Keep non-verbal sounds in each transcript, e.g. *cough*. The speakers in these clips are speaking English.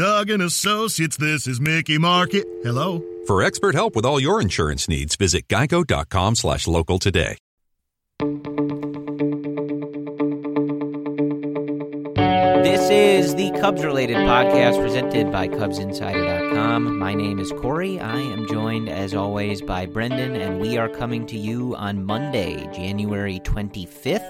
Doug and Associates, this is Mickey Market. Hello? For expert help with all your insurance needs, visit geico.com slash local today. This is the Cubs related podcast presented by CubsInsider.com. My name is Corey. I am joined, as always, by Brendan, and we are coming to you on Monday, January 25th.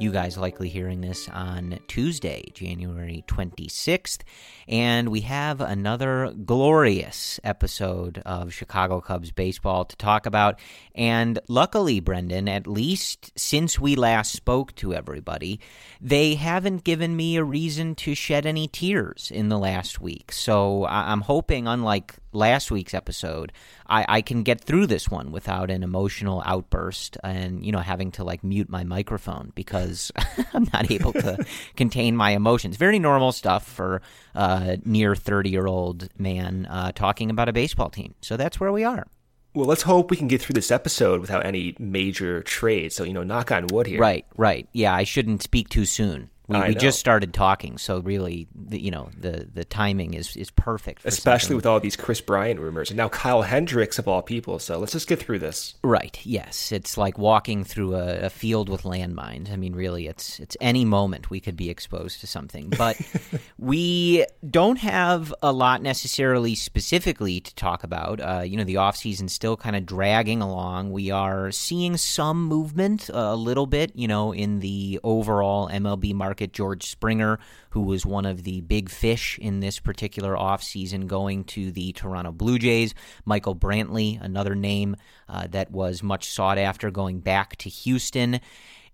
You guys likely hearing this on Tuesday, January 26th. And we have another glorious episode of Chicago Cubs baseball to talk about. And luckily, Brendan, at least since we last spoke to everybody, they haven't given me a reason to shed any tears in the last week. So I'm hoping, unlike last week's episode, I, I can get through this one without an emotional outburst and, you know, having to like mute my microphone because *laughs* I'm not able to *laughs* contain my emotions. Very normal stuff for a near 30 year old man uh, talking about a baseball team. So that's where we are. Well, let's hope we can get through this episode without any major trades. So, you know, knock on wood here. Right, right. Yeah, I shouldn't speak too soon. We, we just started talking, so really, the, you know, the the timing is is perfect. Especially something. with all these Kris Bryant rumors, and now Kyle Hendricks of all people. So let's just get through this. Right. Yes, it's like walking through a, a field with landmines. I mean, really, it's it's any moment we could be exposed to something. But *laughs* we don't have a lot necessarily specifically to talk about. Uh, you know, the off season still kind of dragging along. We are seeing some movement, uh, a little bit. You know, in the overall MLB market market. George Springer, who was one of the big fish in this particular offseason, going to the Toronto Blue Jays. Michael Brantley, another name uh, that was much sought after, going back to Houston.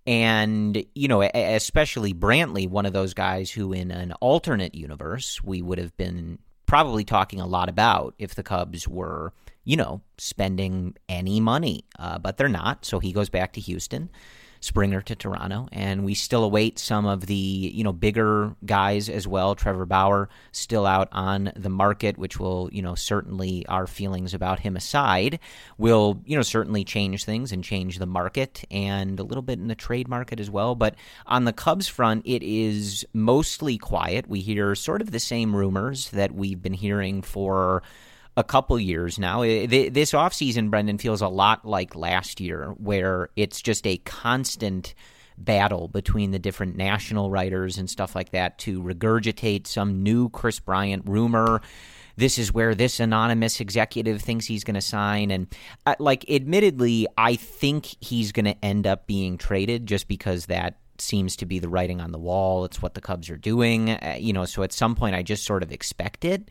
And, you know, especially Brantley, one of those guys who, in an alternate universe, we would have been probably talking a lot about if the Cubs were, you know, spending any money. Uh, but they're not. So he goes back to Houston. Springer to Toronto, and we still await some of the you know bigger guys as well. Trevor Bauer still out on the market, which will you know certainly our feelings about him aside will you know certainly change things and change the market and a little bit in the trade market as well. But on the Cubs front, it is mostly quiet. We hear sort of the same rumors that we've been hearing for a couple years now. This offseason, Brendan, feels a lot like last year, where it's just a constant battle between the different national writers and stuff like that to regurgitate some new Kris Bryant rumor. This is where this anonymous executive thinks he's going to sign. And, uh, like, admittedly, I think he's going to end up being traded just because that seems to be the writing on the wall. It's what the Cubs are doing. Uh, you know, so at some point I just sort of expect it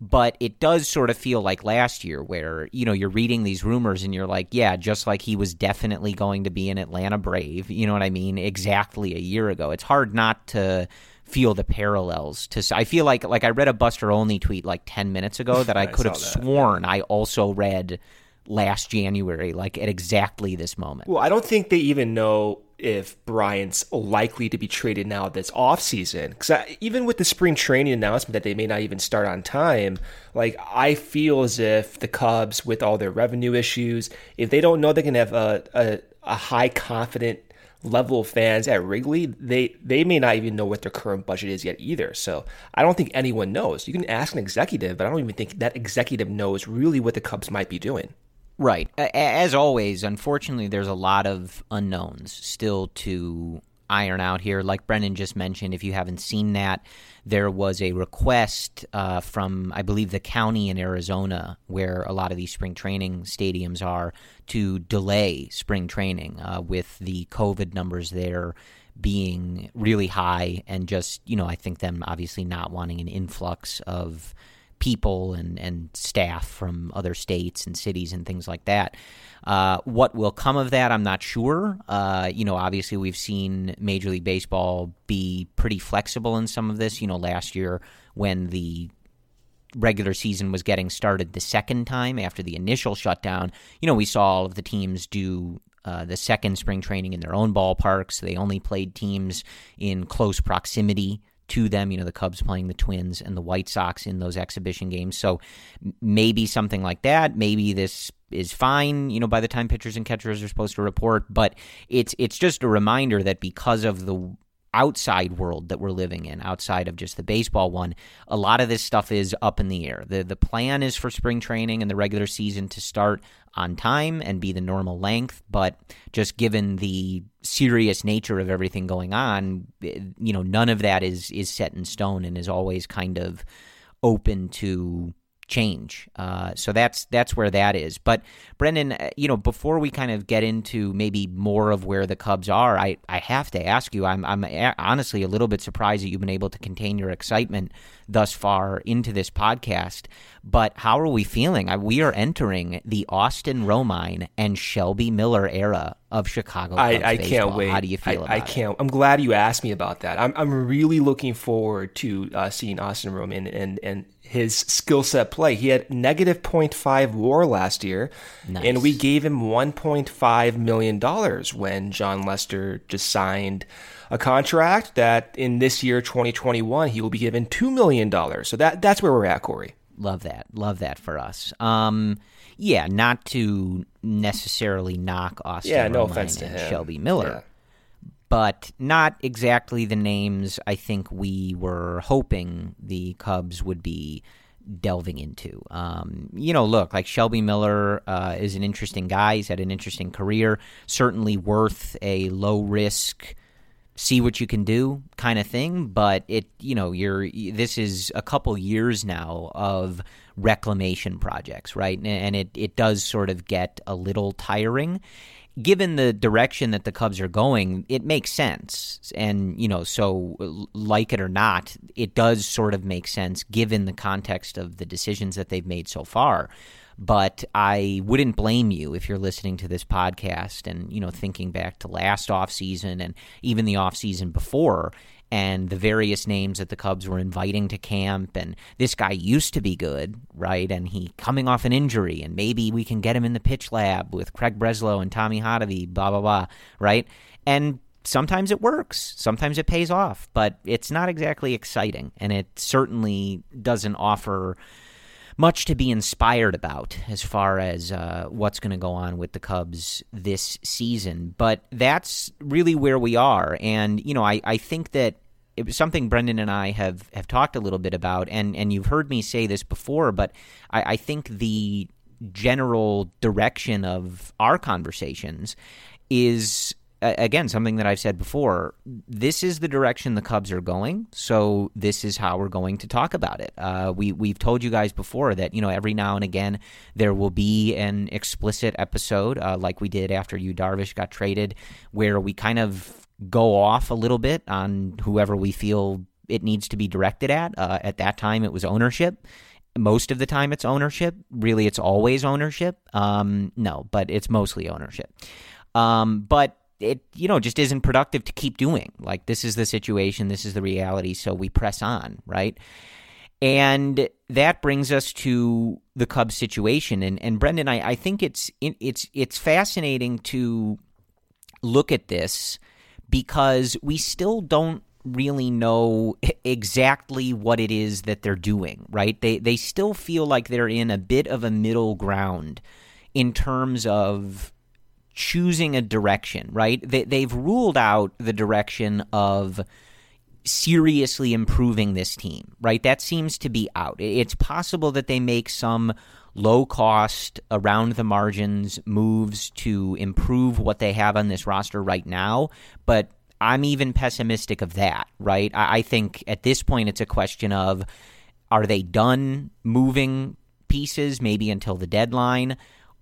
but it does sort of feel like last year where you know you're reading these rumors and you're like yeah just like he was definitely going to be an Atlanta Brave you know what I mean exactly a year ago it's hard not to feel the parallels to I feel like like I read a Buster Olney tweet like 10 minutes ago that I, *laughs* I could have that. sworn I also read last January like at exactly this moment well I don't think they even know if Bryant's likely to be traded now this offseason. Because even with the spring training announcement that they may not even start on time, like I feel as if the Cubs, with all their revenue issues, if they don't know they can have a, a, a high confident level of fans at Wrigley, they they may not even know what their current budget is yet either. So I don't think anyone knows. You can ask an executive, but I don't even think that executive knows really what the Cubs might be doing. Right. As always, unfortunately, there's a lot of unknowns still to iron out here. Like Brendan just mentioned, if you haven't seen that, there was a request uh, from, I believe, the county in Arizona where a lot of these spring training stadiums are to delay spring training uh, with the COVID numbers there being really high and just, you know, I think them obviously not wanting an influx of people and, and staff from other states and cities and things like that. Uh, what will come of that, I'm not sure. Uh, you know, obviously, we've seen Major League Baseball be pretty flexible in some of this. You know, last year when the regular season was getting started the second time after the initial shutdown, you know, we saw all of the teams do uh, the second spring training in their own ballparks. They only played teams in close proximity to them. You know, the Cubs playing the Twins and the White Sox in those exhibition games. So maybe something like that. Maybe this is fine. You know, by the time pitchers and catchers are supposed to report, but it's it's just a reminder that because of the outside world that we're living in, outside of just the baseball one, a lot of this stuff is up in the air. The the plan is for spring training and the regular season to start on time and be the normal length, but just given the serious nature of everything going on, eh, you know, none of that is is set in stone and is always kind of open to change. Uh, so that's that's where that is. But Brendan, uh, you know, before we kind of get into maybe more of where the Cubs are, I, I have to ask you. I'm I'm honestly a little bit surprised that you've been able to contain your excitement thus far into this podcast. But how are we feeling? We are entering the Austin Romine and Shelby Miller era of Chicago. Cubs I, I can't wait. How do you feel? I, I can't. It? I'm glad you asked me about that. I'm I'm really looking forward to uh, seeing Austin Romine and, and his skill set play. He had negative 0.5 WAR last year, nice. and we gave him 1.5 million dollars when Jon Lester just signed a contract that in this year 2021 he will be given two million dollars. So that that's where we're at, Corey. Love that. Love that for us. Um, yeah, not to necessarily knock Austin. Yeah, no offense to him. Shelby Miller. Yeah. But not exactly the names I think we were hoping the Cubs would be delving into. Um, you know, look, like Shelby Miller uh, is an interesting guy. He's had an interesting career. Certainly worth a low risk, see what you can do kind of thing. But it, you know, you're this is a couple years now of reclamation projects, right? And it it does sort of get a little tiring given the direction that the Cubs are going, it makes sense. And, you know, so like it or not, it does sort of make sense given the context of the decisions that they've made so far. But I wouldn't blame you if you're listening to this podcast and, you know, thinking back to last offseason and even the offseason before and the various names that the Cubs were inviting to camp. And this guy used to be good, right? And he coming off an injury, and maybe we can get him in the pitch lab with Craig Breslow and Tommy Hotovy, blah, blah, blah, right? And sometimes it works, sometimes it pays off, but it's not exactly exciting. And it certainly doesn't offer much to be inspired about as far as uh, what's going to go on with the Cubs this season. But that's really where we are. And, you know, I, I think that it was something Brendan and I have, have talked a little bit about, and, and you've heard me say this before, but I, I think the general direction of our conversations is again something that I've said before. This is the direction the Cubs are going, so this is how we're going to talk about it. Uh, we we've told you guys before that you know every now and again there will be an explicit episode uh, like we did after Yu Darvish got traded, where we kind of go off a little bit on whoever we feel it needs to be directed at. Uh, at that time, it was ownership most of the time it's ownership. Really, it's always ownership. Um, no, but it's mostly ownership. Um, but it you know just isn't productive to keep doing. Like this is the situation, this is the reality, so we press on, right? And that brings us to the Cubs situation. And and Brendan, I, I think it's it's it's fascinating to look at this because we still don't really know exactly what it is that they're doing, right? They they still feel like they're in a bit of a middle ground in terms of choosing a direction, right? They, they've ruled out the direction of seriously improving this team, right? That seems to be out. It's possible that they make some low cost, around the margins moves to improve what they have on this roster right now, but I'm even pessimistic of that, right? I think at this point it's a question of are they done moving pieces maybe until the deadline?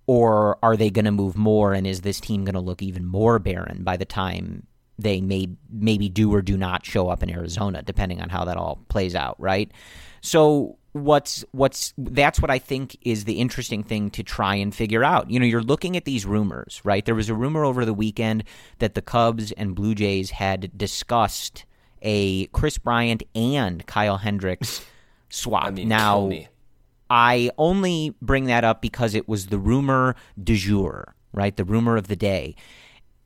Or are they going to move more? And is this team going to look even more barren by the time they may maybe do or do not show up in Arizona, depending on how that all plays out, right? So what's what's that's what I think is the interesting thing to try and figure out. You know, you're looking at these rumors, right? There was a rumor over the weekend that the Cubs and Blue Jays had discussed a Kris Bryant and Kyle Hendricks *laughs* swap. I mean, now. I only bring that up because it was the rumor du jour, right? The rumor of the day.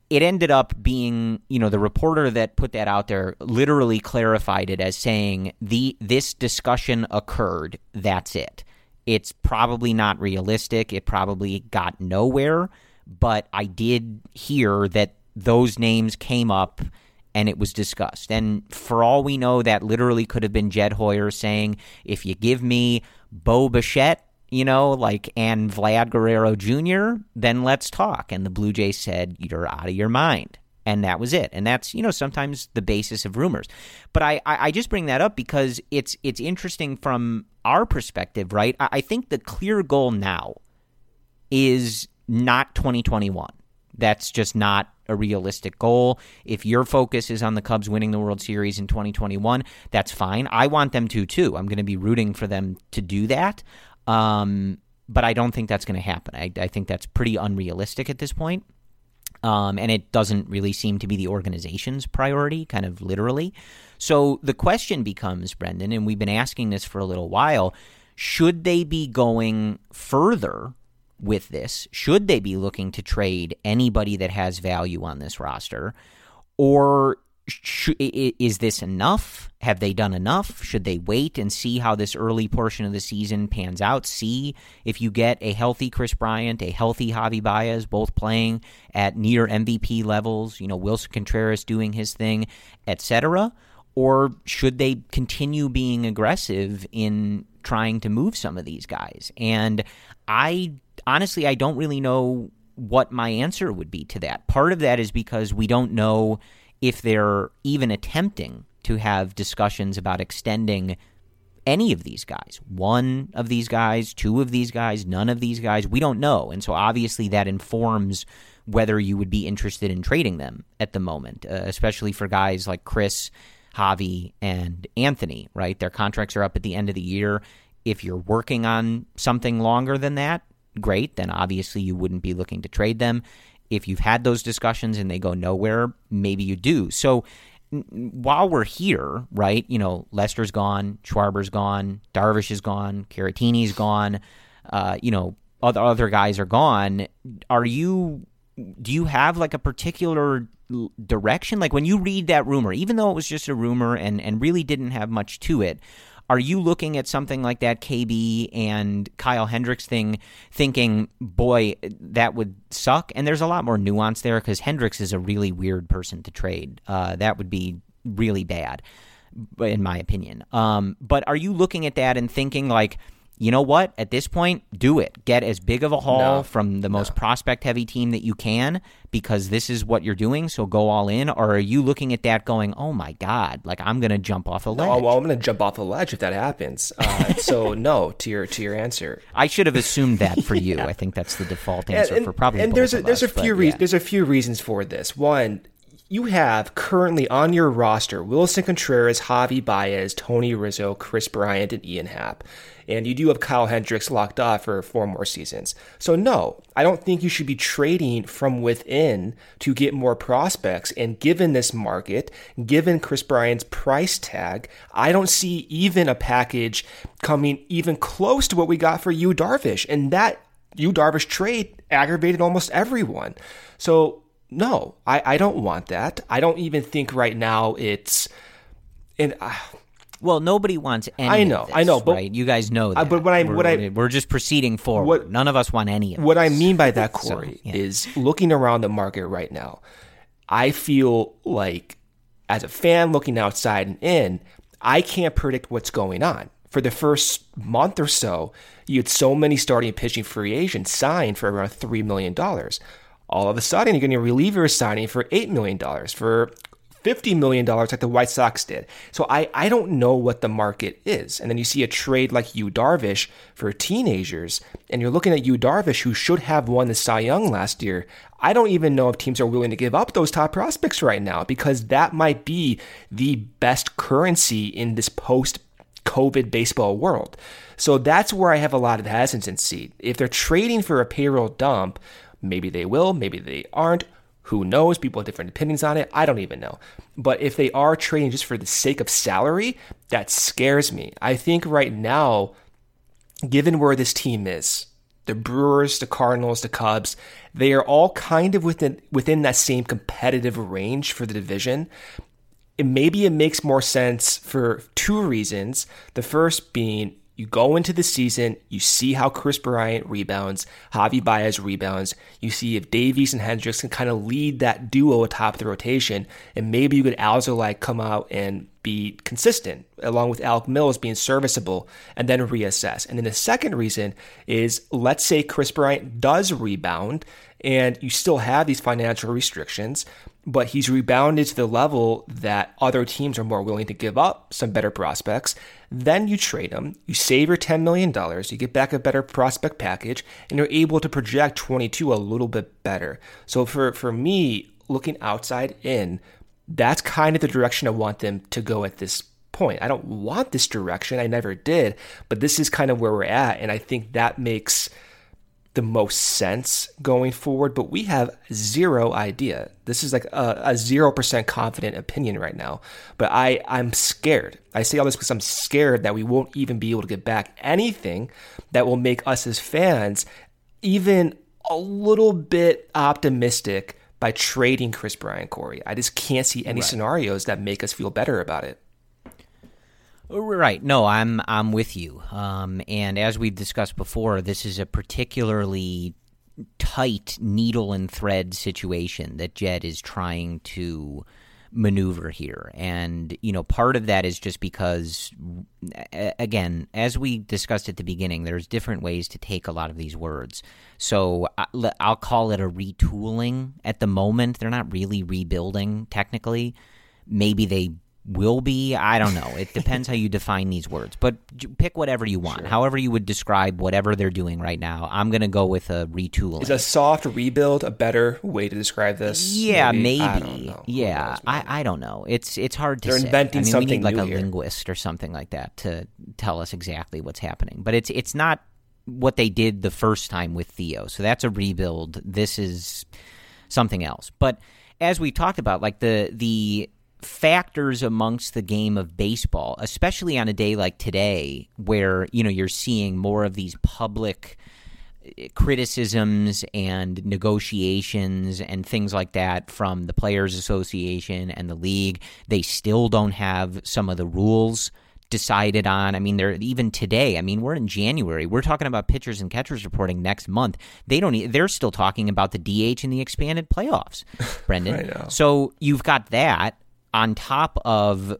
It ended up being, you know, the reporter that put that out there literally clarified it as saying the this discussion occurred. That's it. It's probably not realistic. It probably got nowhere, but I did hear that those names came up and it was discussed. And for all we know, that literally could have been Jed Hoyer saying, if you give me Bo Bichette, you know, like, and Vlad Guerrero Jr., then let's talk. And the Blue Jays said, you're out of your mind. And that was it. And that's, you know, sometimes the basis of rumors. But I, I just bring that up because it's it's interesting from our perspective, right? I think the clear goal now is not 2021. That's just not a realistic goal. If your focus is on the Cubs winning the World Series in 2021, that's fine. I want them to too. I'm going to be rooting for them to do that. Um, but I don't think that's going to happen. I, I, think that's pretty unrealistic at this point. Um, and it doesn't really seem to be the organization's priority, kind of literally. So the question becomes, Brendan, and we've been asking this for a little while should they be going further with this? Should they be looking to trade anybody that has value on this roster? Or sh- is this enough? Have they done enough? Should they wait and see how this early portion of the season pans out? See if you get a healthy Kris Bryant, a healthy Javi Baez, both playing at near MVP levels, you know, Willson Contreras doing his thing, etc. Or should they continue being aggressive in trying to move some of these guys? And I honestly, I don't really know what my answer would be to that. Part of that is because we don't know if they're even attempting to have discussions about extending any of these guys. One of these guys, two of these guys, none of these guys. We don't know. And so obviously that informs whether you would be interested in trading them at the moment, uh, especially for guys like Kris, Javi, and Anthony, right? Their contracts are up at the end of the year. If you're working on something longer than that, great, then obviously you wouldn't be looking to trade them. If you've had those discussions and they go nowhere, maybe you do. So while we're here, right, you know, Lester's gone, Schwarber's gone, Darvish is gone, Caratini's gone, uh, you know, other other guys are gone. Are you do you have like a particular direction like when you read that rumor even though it was just a rumor and and really didn't have much to it are you looking at something like that KB and Kyle Hendricks thing, thinking, boy, that would suck? And there's a lot more nuance there because Hendricks is a really weird person to trade. Uh, that would be really bad, in my opinion. Um, but are you looking at that and thinking like? You know what? At this point, do it. Get as big of a haul no, from the most no. prospect heavy team that you can because this is what you're doing. So go all in. Or are you looking at that going, oh my God, like I'm going to jump off a ledge? No, well, I'm going to jump off a ledge if that happens. Uh, *laughs* so no to your to your answer. I should have assumed that for *laughs* you. yeah. I think that's the default answer and, and, for probably. And there's a, there's us, a few reasons. Yeah. There's a few reasons for this. One, you have currently on your roster Willson Contreras, Javi Baez, Tony Rizzo, Kris Bryant, and Ian Happ. And you do have Kyle Hendricks locked off for four more seasons. So, no, I don't think you should be trading from within to get more prospects. And given this market, given Kris Bryant's price tag, I don't see even a package coming even close to what we got for Yu Darvish. And that Yu Darvish trade aggravated almost everyone. So, no, I, I don't want that. I don't even think right now it's. And. Uh, well, nobody wants any. I know, this, I know, but right? you guys know that. Uh, but what I, we're, what I, we're just proceeding forward. What, None of us want any of. What this. I mean by that, *laughs* Corey, so, yeah. is looking around the market right now. I feel like, as a fan looking outside and in, I can't predict what's going on. For the first month or so, you had so many starting pitching free agents signed for around three million dollars all of a sudden you're getting a reliever signing for $8 million, for $50 million like the White Sox did. So I, I don't know what the market is. And then you see a trade like Yu Darvish for teenagers, and you're looking at Yu Darvish, who should have won the Cy Young last year. I don't even know if teams are willing to give up those top prospects right now because that might be the best currency in this post COVID baseball world. So that's where I have a lot of hesitancy. If they're trading for a payroll dump, Maybe they will, maybe they aren't. Who knows? People have different opinions on it. I don't even know. But if they are trading just for the sake of salary, that scares me. I think right now, given where this team is, the Brewers, the Cardinals, the Cubs, they are all kind of within within that same competitive range for the division. It, maybe it makes more sense for two reasons. The first being you go into the season, you see how Kris Bryant rebounds, Javi Baez rebounds. You see if Davies and Hendricks can kind of lead that duo atop the rotation, and maybe you could also like come out and be consistent, along with Alec Mills being serviceable, and then reassess. And then the second reason is let's say Kris Bryant does rebound, and you still have these financial restrictions but he's rebounded to the level that other teams are more willing to give up some better prospects. Then you trade him, you save your $10 million, you get back a better prospect package, and you're able to project 22 a little bit better. So for, for me, looking outside in, that's kind of the direction I want them to go at this point. I don't want this direction, I never did, but this is kind of where we're at, and I think that makes – the most sense going forward, but we have zero idea. This is like a zero percent confident opinion right now. But I I'm scared. I say all this because I'm scared that we won't even be able to get back anything that will make us as fans even a little bit optimistic by trading Kris Bryant Corey. I just can't see any right. scenarios that make us feel better about it. Right. No, I'm I'm with you. Um, and as we've discussed before, this is a particularly tight needle and thread situation that Jed is trying to maneuver here. And, you know, part of that is just because, again, as we discussed at the beginning, there's different ways to take a lot of these words. So I'll call it a retooling at the moment. They're not really rebuilding, technically. Maybe they will be. I don't know. It depends how you define these words, but pick whatever you want. Sure. However, you would describe whatever they're doing right now. I'm going to go with a retooling. Is a soft rebuild a better way to describe this? Yeah, maybe. maybe. I yeah, I, I don't know. It's it's hard to. They're say. inventing I mean, something we need like a here. linguist or something like that to tell us exactly what's happening. But it's it's not what they did the first time with Theo. So that's a rebuild. This is something else. But as we talked about, like the the factors amongst the game of baseball, especially on a day like today, where you know you're seeing more of these public eh, criticisms and negotiations and things like that from the players association and the league. They still don't have some of the rules decided on. I mean they're even today i mean we're in january. We're talking about pitchers and catchers reporting next month. They don't they're still talking about the dh and the expanded playoffs *laughs* brendan. So you've got that on top of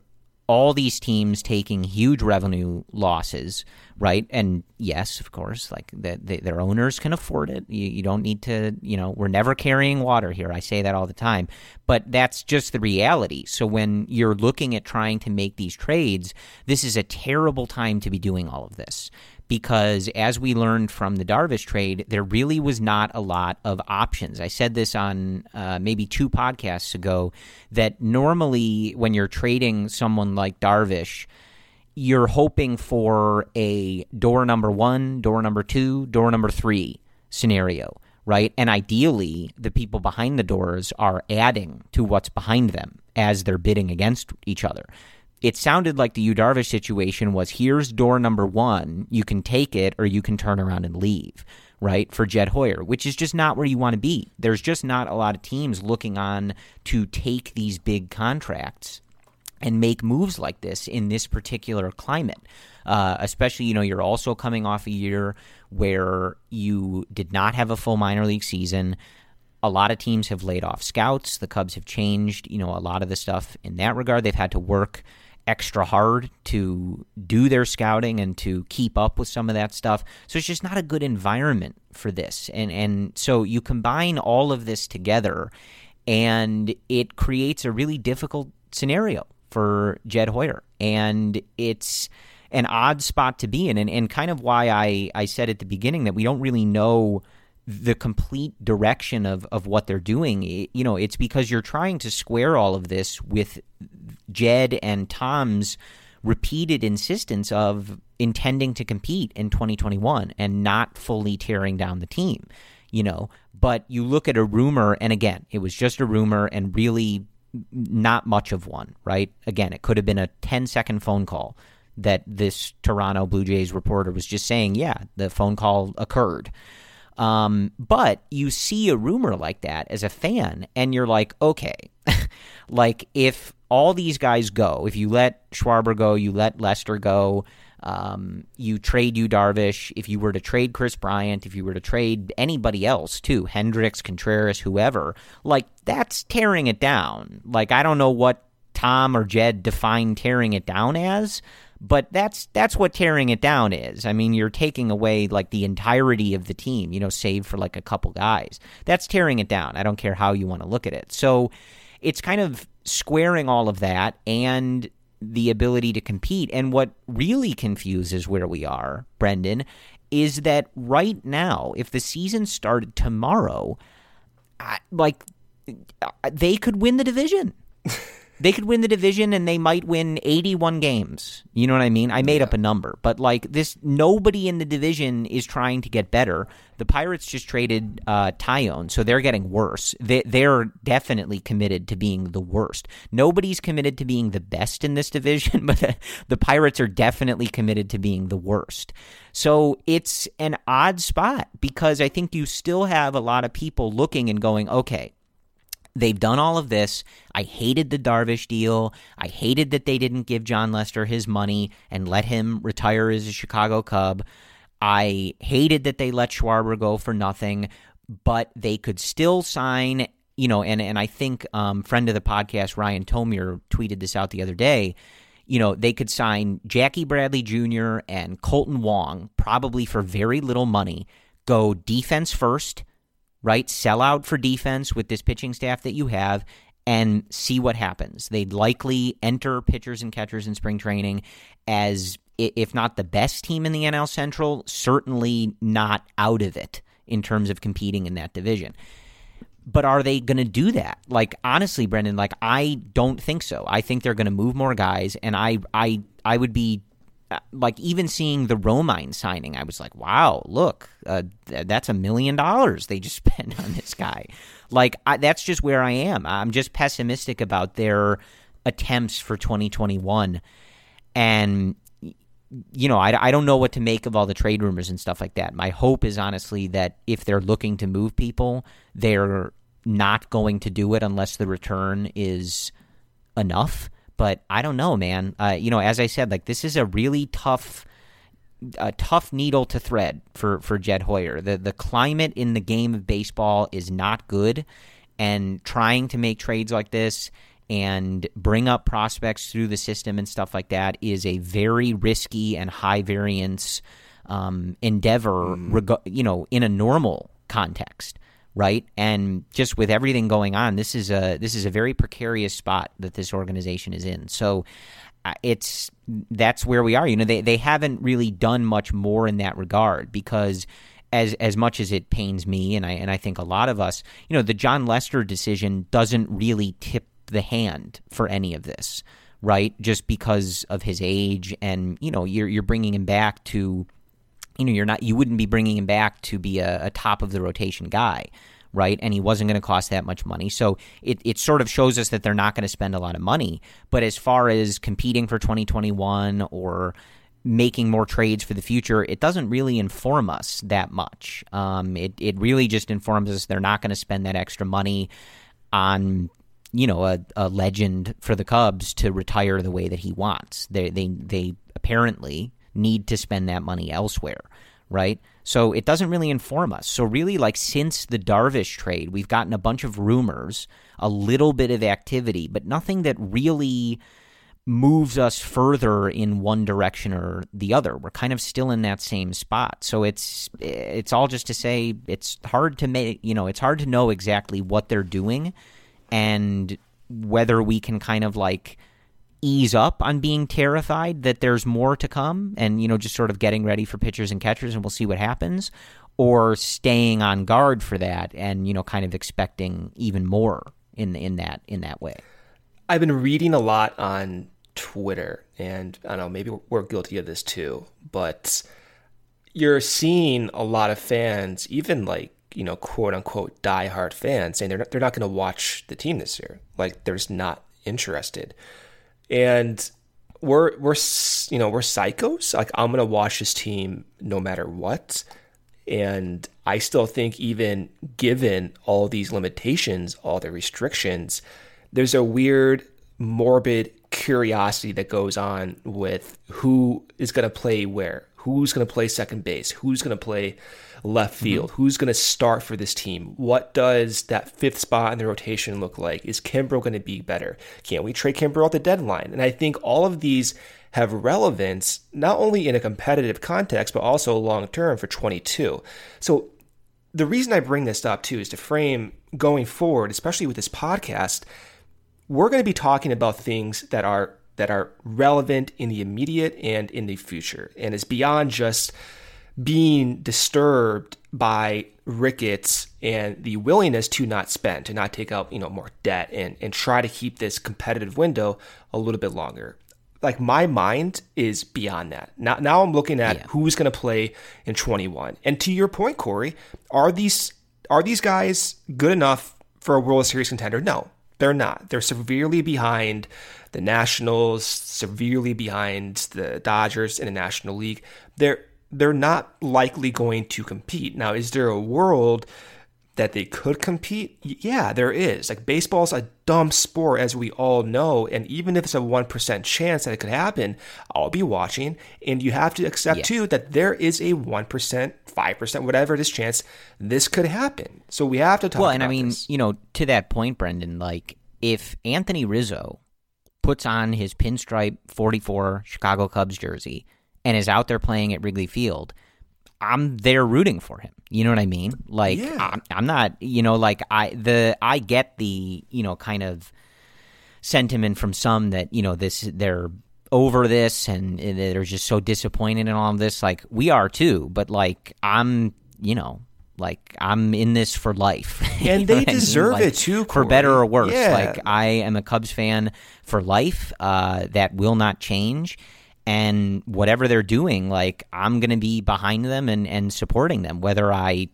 all these teams taking huge revenue losses, right? And yes, of course, like the, the, their owners can afford it. You, you, don't need to, you know, we're never carrying water here. I say that all the time, but that's just the reality. So when you're looking at trying to make these trades, this is a terrible time to be doing all of this because as we learned from the Darvish trade, there really was not a lot of options. I said this on uh, maybe two podcasts ago that normally when you're trading someone like Darvish, you're hoping for a door number one, door number two, door number three scenario, right? And ideally, the people behind the doors are adding to what's behind them as they're bidding against each other it sounded like the Yu Darvish situation was here's door number one, you can take it or you can turn around and leave, right? For Jed Hoyer, which is just not where you want to be. There's just not a lot of teams looking on to take these big contracts and make moves like this in this particular climate. Uh, especially, you know, you're also coming off a year where you did not have a full minor league season. A lot of teams have laid off scouts. The Cubs have changed, you know, a lot of the stuff in that regard. They've had to work extra hard to do their scouting and to keep up with some of that stuff. So it's just not a good environment for this. And and so you combine all of this together and it creates a really difficult scenario for Jed Hoyer. And it's an odd spot to be in and, and kind of why I, I said at the beginning that we don't really know the complete direction of, of what they're doing. You know, it's because you're trying to square all of this with Jed and Tom's repeated insistence of intending to compete in 2021 and not fully tearing down the team, you know. But you look at a rumor, and again, it was just a rumor and really not much of one, right? Again, it could have been a 10 second phone call that this Toronto Blue Jays reporter was just saying, yeah, the phone call occurred. Um, but you see a rumor like that as a fan, and you're like, okay, *laughs* like if all these guys go, if you let Schwarber go, you let Lester go, um, you trade Yu Darvish. If you were to trade Kris Bryant, if you were to trade anybody else too, Hendricks, Contreras, whoever, like that's tearing it down. Like I don't know what Tom or Jed define tearing it down as, but that's that's what tearing it down is. I mean, you're taking away like the entirety of the team, you know, save for like a couple guys. That's tearing it down. I don't care how you want to look at it. So it's kind of squaring all of that and the ability to compete. And what really confuses where we are, Brendan, is that right now, if the season started tomorrow, I, like they could win the division. *laughs* they could win the division and they might win 81 games. You know what I mean? I made yeah. up a number, but like this, nobody in the division is trying to get better. The Pirates just traded uh, Taillon, so they're getting worse. They, they're definitely committed to being the worst. Nobody's committed to being the best in this division, *laughs* but the, the Pirates are definitely committed to being the worst. So it's an odd spot because I think you still have a lot of people looking and going, okay, They've done all of this. I hated the Darvish deal. I hated that they didn't give Jon Lester his money and let him retire as a Chicago Cub. I hated that they let Schwarber go for nothing, but they could still sign, you know, and, and I think um, friend of the podcast, Ryan Tomier, tweeted this out the other day. You know, they could sign Jackie Bradley Jr. and Kolten Wong probably for very little money, go defense first right? Sell out for defense with this pitching staff that you have and see what happens. They'd likely enter pitchers and catchers in spring training as, if not the best team in the NL Central, certainly not out of it in terms of competing in that division. But are they going to do that? Like honestly, Brendan, like I don't think so. I think they're going to move more guys, and I, I, I would be like even seeing the Romine signing, I was like, wow, look, uh, th- that's a million dollars they just *laughs* spent on this guy. Like I, that's just where I am. I'm just pessimistic about their attempts for 2021, and you know, I, I don't know what to make of all the trade rumors and stuff like that. My hope is honestly that if they're looking to move people, they're not going to do it unless the return is enough. But I don't know, man. Uh, you know, as I said, like this is a really tough, a tough needle to thread for for Jed Hoyer. The the climate in the game of baseball is not good, and trying to make trades like this and bring up prospects through the system and stuff like that is a very risky and high variance um, endeavor. Mm. Reg- you know, in a normal context right? And just with everything going on, this is a this is a very precarious spot that this organization is in. So uh, it's that's where we are. You know, they they haven't really done much more in that regard because as as much as it pains me and I and I think a lot of us, you know, the Jon Lester decision doesn't really tip the hand for any of this, right? Just because of his age and you know, you're you're bringing him back to you know, you're not you wouldn't be bringing him back to be a, a top of the rotation guy, right? And he wasn't going to cost that much money. So it, it sort of shows us that they're not going to spend a lot of money. But as far as competing for 2021 or making more trades for the future, it doesn't really inform us that much. Um, it, it really just informs us they're not going to spend that extra money on you know a, a legend for the Cubs to retire the way that he wants. They they they apparently need to spend that money elsewhere, right? So it doesn't really inform us. So really like since the Darvish trade, we've gotten a bunch of rumors, a little bit of activity, but nothing that really moves us further in one direction or the other. We're kind of still in that same spot. So it's it's all just to say it's hard to make, you know, it's hard to know exactly what they're doing and whether we can kind of like ease up on being terrified that there's more to come and you know just sort of getting ready for pitchers and catchers and we'll see what happens or staying on guard for that and you know kind of expecting even more in in that in that way? I've been reading a lot on twitter and i don't know maybe we're guilty of this too but you're seeing a lot of fans even like you know quote unquote diehard fans saying they're not, they're not going to watch the team this year. Like they're just not interested and we're we're you know we're psychos. Like I'm gonna watch this team no matter what. And I still think, even given all these limitations, all the restrictions, there's a weird, morbid curiosity that goes on with who is to play where, who's to play second base, who's to play left mm-hmm. field, mm-hmm. who's going to start for this team, what does that fifth spot in the rotation look like? Is Kimbrel going to be better? Can't we trade Kimbrel at the deadline? And I think all of these have relevance not only in a competitive context but also long term for 22. So the reason I bring this up too is to frame going forward, especially with this podcast, we're going to be talking about things that are that are relevant in the immediate and in the future and is beyond just being disturbed by Ricketts and the willingness to not spend, to not take out, you know, more debt and, and try to keep this competitive window a little bit longer like my mind is beyond that. Now, now I'm looking at yeah. who's going to play in 21. And to your point, Corey, are these are these guys good enough for a World Series contender? No, they're not. They're severely behind the Nationals, severely behind the Dodgers in the National League. They're they're not likely going to compete. Now, is there a world that they could compete? Yeah, there is. Like baseball's a dumb sport, as we all know, and even if it's a one percent chance that it could happen, I'll be watching. And you have to accept yeah. too that there is a one percent, five percent, whatever it is, chance this could happen. So we have to talk. Well, and I mean, this. you know, to that point, Brendan, like if Anthony Rizzo puts on his pinstripe forty four Chicago Cubs jersey and is out there playing at Wrigley Field I'm there rooting for him. You know what I mean? Like yeah. I'm, I'm, not, you know, like I the I get the, you know, kind of sentiment from some that, you know, this they're over this and they're just so disappointed in all of this. Like we are too, but like I'm, you know, like I'm in this for life. *laughs* And they deserve I mean? like, it too, Corey. for better or worse. Yeah. Like I am a Cubs fan for life. Uh, that will not change and whatever they're doing like i'm going to be behind them and, and supporting them whether i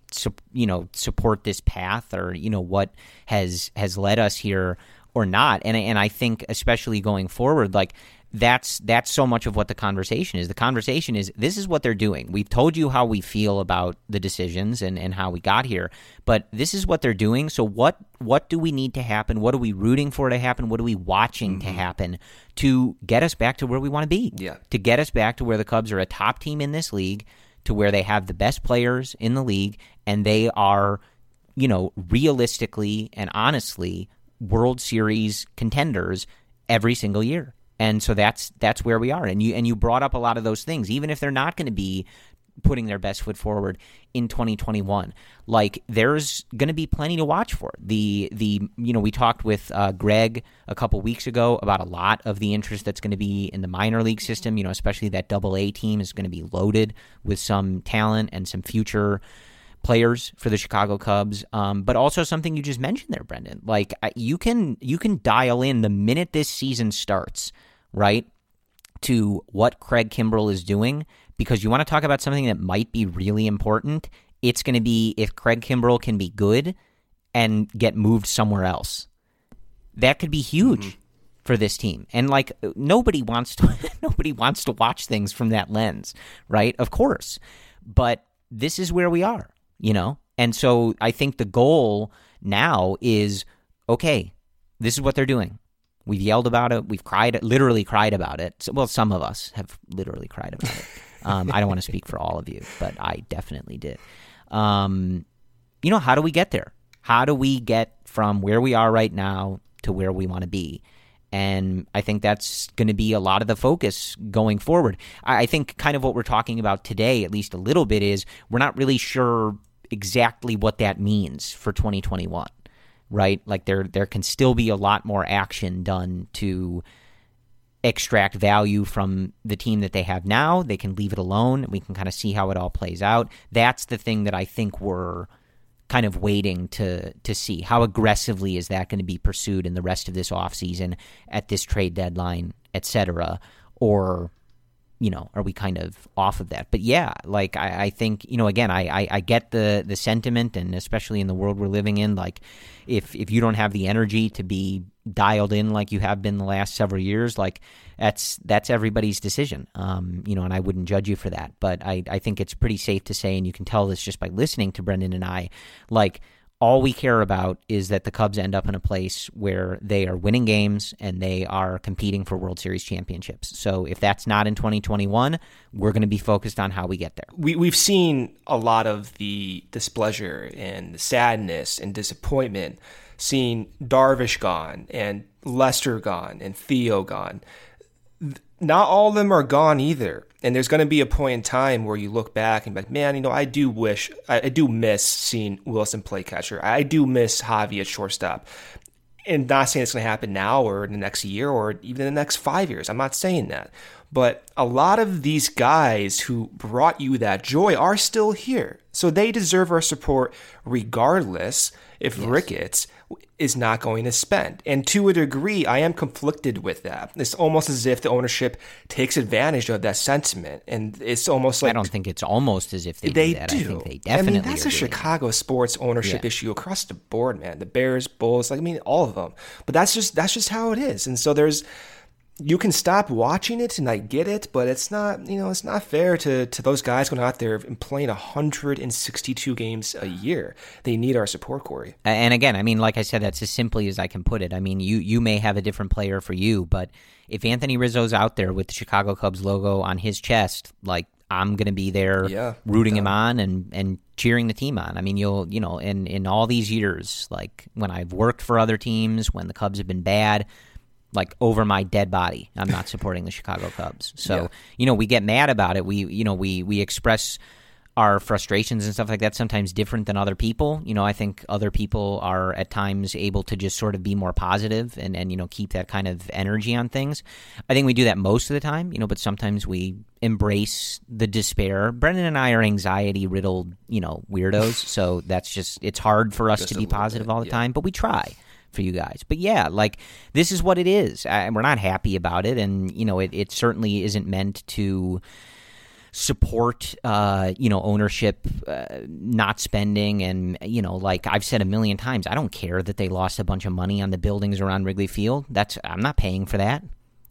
you know support this path or you know what has has led us here or not. And and i think especially going forward like that's that's so much of what the conversation is. The conversation is this is what they're doing. We've told you how we feel about the decisions and, and how we got here, but this is what they're doing. So what what do we need to happen? What are we rooting for to happen? What are we watching mm-hmm. to happen to get us back to where we want to be? Yeah. To get us back to where the Cubs are a top team in this league, to where they have the best players in the league and they are, you know, realistically and honestly World Series contenders every single year. And so that's that's where we are. And you and you brought up a lot of those things, even if they're not going to be putting their best foot forward in 2021. Like there's going to be plenty to watch for. The the you know we talked with uh, Greg a couple weeks ago about a lot of the interest that's going to be in the minor league system. You know, especially that Double A team is going to be loaded with some talent and some future players for the Chicago Cubs, um, but also something you just mentioned there, Brendan. Like you can you can dial in the minute this season starts right, to what Craig Kimbrel is doing because you want to talk about something that might be really important. It's going to be if Craig Kimbrel can be good and get moved somewhere else. That could be huge mm-hmm. for this team. And like nobody wants to *laughs* nobody wants to watch things from that lens, right? Of course. But this is where we are, you know? And so I think the goal now is okay, this is what they're doing. We've yelled about it. We've cried, literally cried about it. So, well, some of us have literally cried about it. Um, I don't want to speak for all of you, but I definitely did. Um, you know, how do we get there? How do we get from where we are right now to where we want to be? And I think that's going to be a lot of the focus going forward. I think kind of what we're talking about today, at least a little bit, is we're not really sure exactly what that means for 2021 right? Like there there can still be a lot more action done to extract value from the team that they have now. They can leave it alone. We can kind of see how it all plays out. That's the thing that I think we're kind of waiting to to see how aggressively is that going to be pursued in the rest of this offseason at this trade deadline, et cetera? Or you know, are we kind of off of that? But yeah, like I, I think you know, again, I, I, I get the the sentiment, and especially in the world we're living in, like if if you don't have the energy to be dialed in like you have been the last several years, like that's that's everybody's decision. Um, you know, and I wouldn't judge you for that. But I I think it's pretty safe to say, and you can tell this just by listening to Brendan and I, like all we care about is that the Cubs end up in a place where they are winning games and they are competing for World Series championships. So if that's not in 2021, we're going to be focused on how we get there. We, we've seen a lot of the displeasure and the sadness and disappointment, seeing Darvish gone and Lester gone and Theo gone. Not all of them are gone either. And there's going to be a point in time where you look back and be like, man, you know, I do wish, I, I do miss seeing Willson play catcher. I do miss Javi at shortstop. And not saying it's going to happen now or in the next year or even in the next five years. I'm not saying that. But a lot of these guys who brought you that joy are still here. So they deserve our support regardless if yes. Ricketts is not going to spend. And to a degree, I am conflicted with that. It's almost as if the ownership takes advantage of that sentiment. And it's almost like. I don't think it's almost as if they, they do. That. do. I think they definitely I mean, that's a Chicago that. sports ownership yeah. issue across the board, man. The Bears, Bulls, like, I mean, all of them. But that's just that's just how it is. And so there's you can stop watching it and I get it, but it's not, you know, it's not fair to, to those guys going out there and playing 162 games a year. They need our support, Corey. And again, I mean, like I said, that's as simply as I can put it. I mean, you you may have a different player for you, but if Anthony Rizzo's out there with the Chicago Cubs logo on his chest, like I'm going to be there yeah, rooting him on and, and cheering the team on. I mean, you'll, you know, in, in all these years, like when I've worked for other teams, when the Cubs have been bad, like over my dead body. I'm not supporting the Chicago Cubs. So, yeah. you know, we get mad about it. We, you know, we we express our frustrations and stuff like that sometimes different than other people. You know, I think other people are at times able to just sort of be more positive and and you know, keep that kind of energy on things. I think we do that most of the time, you know, but sometimes we embrace the despair. Brendan and I are anxiety riddled, you know, weirdos, so that's just it's hard for us just to be positive bit, all the yeah. time, but we try for you guys. But yeah, like this is what it is, and we're not happy about it, and you know, it, it certainly isn't meant to support uh, you know ownership uh, not spending and you know like I've said a million times I don't care that they lost a bunch of money on the buildings around Wrigley Field that's I'm not paying for that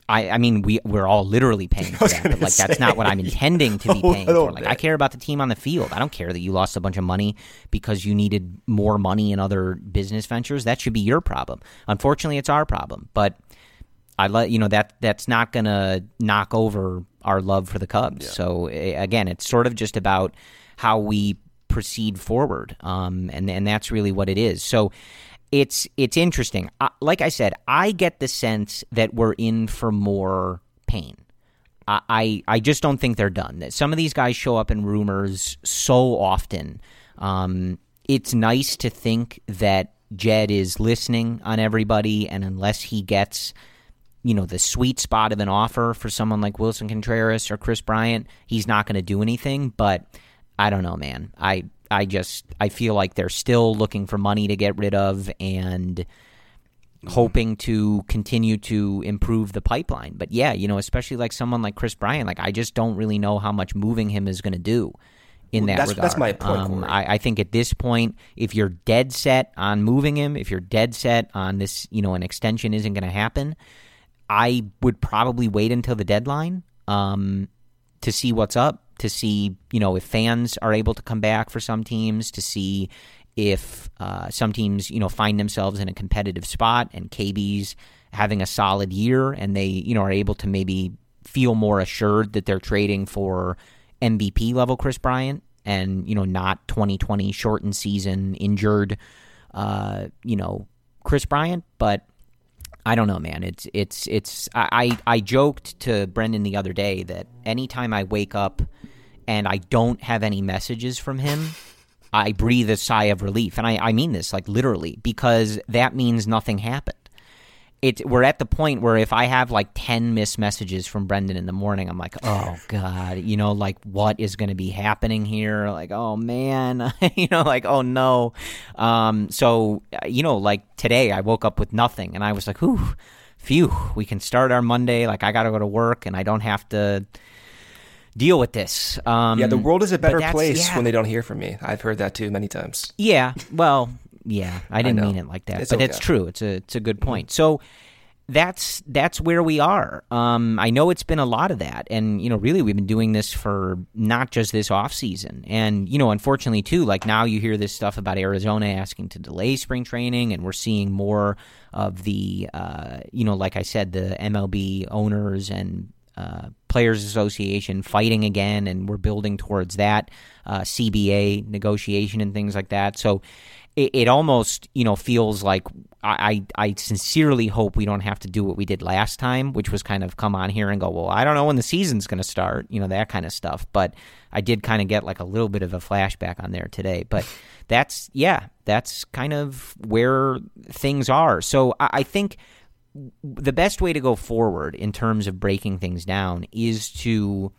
I, I mean, we we're all literally *laughs* paying for that, but like say. that's not what I'm *laughs* intending to be paying for. Like, I care about the team on the field. I don't care that you lost a bunch of money because you needed more money in other business ventures. That should be your problem. Unfortunately, it's our problem. But I let you know that that's not gonna knock over our love for the Cubs. Yeah. So again, it's sort of just about how we proceed forward, um, and and that's really what it is. So it's it's interesting. Uh, like I said, I get the sense that we're in for more pain. I, I, just don't think they're done. That Some of these guys show up in rumors so often. Um, it's nice to think that Jed is listening on everybody, and unless he gets you know the sweet spot of an offer for someone like Willson Contreras or Kris Bryant, he's not going to do anything. But I don't know, man. I I just I feel like they're still looking for money to get rid of and mm-hmm. hoping to continue to improve the pipeline. But yeah, you know, especially like someone like Kris Bryant, like I just don't really know how much moving him is going to do in that that's, regard. That's my point. Um, I, I, think at this point, if you're dead set on moving him, if you're dead set on this, you know, an extension isn't going to happen, I would probably wait until the deadline um, to see what's up to see, you know, if fans are able to come back for some teams, to see if uh, some teams, you know, find themselves in a competitive spot and KB's having a solid year and they, you know, are able to maybe feel more assured that they're trading for MVP level Kris Bryant and, you know, not 2020 shortened season injured, uh, you know, Kris Bryant. But I don't know, man. It's it's it's. I I joked to Brendan the other day that anytime I wake up and I don't have any messages from him, I breathe a sigh of relief, and I I mean this like literally because that means nothing happened. It we're at the point where if I have like ten missed messages from Brendan in the morning, I'm like, oh god, you know, like what is going to be happening here? Like, oh man, *laughs* you know, like oh no. Um, so you know, like today, I woke up with nothing, and I was like, whew, phew, we can start our Monday. Like I got to go to work, and I don't have to deal with this. Um, yeah, the world is a better place yeah. when they don't hear from me. I've heard that too many times. Yeah, well, Yeah, I didn't I mean it like that, It's but okay. it's true. It's a it's a good point. So that's that's where we are. Um, I know it's been a lot of that, and you know, really, we've been doing this for not just this off season, and you know, unfortunately, too. Like now, you hear this stuff about Arizona asking to delay spring training, and we're seeing more of the, uh, you know, like I said, the MLB owners and uh, Players Association fighting again, and we're building towards that uh, CBA negotiation and things like that. So it, it almost you know feels like I, I I sincerely hope we don't have to do what we did last time, which was kind of come on here and go, well, I don't know when the season's going to start, you know, that kind of stuff. But I did kind of get like a little bit of a flashback on there today. But *sighs* that's yeah, that's kind of where things are. So I, I think the best way to go forward in terms of breaking things down is to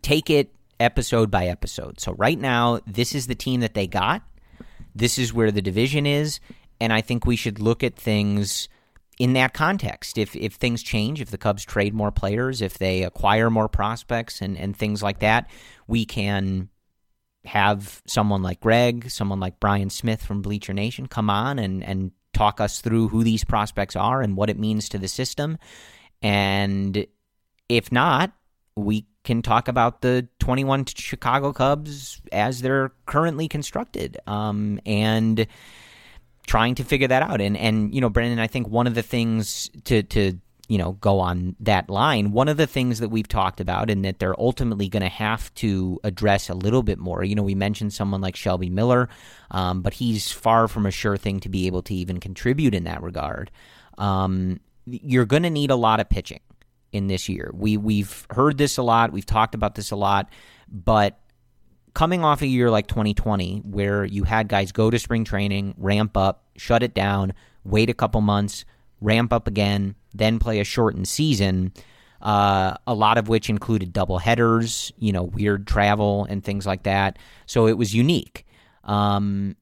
take it episode by episode. So right now, this is the team that they got. This is where the division is, and I think we should look at things in that context. If if things change, if the Cubs trade more players, if they acquire more prospects and, and things like that, we can have someone like Greg, someone like Brian Smith from Bleacher Nation come on and, and talk us through who these prospects are and what it means to the system. And if not, we can talk about the 21 Chicago Cubs as they're currently constructed um, and trying to figure that out. And, and, you know, Brendan, I think one of the things to, to, you know, go on that line, one of the things that we've talked about and that they're ultimately going to have to address a little bit more, you know, we mentioned someone like Shelby Miller, um, but he's far from a sure thing to be able to even contribute in that regard. Um, you're going to need a lot of pitching in this year. We we've heard this a lot, we've talked about this a lot, but coming off a year like 2020 where you had guys go to spring training, ramp up, shut it down, wait a couple months, ramp up again, then play a shortened season, uh, a lot of which included double headers, you know, weird travel and things like that. So it was unique. Um,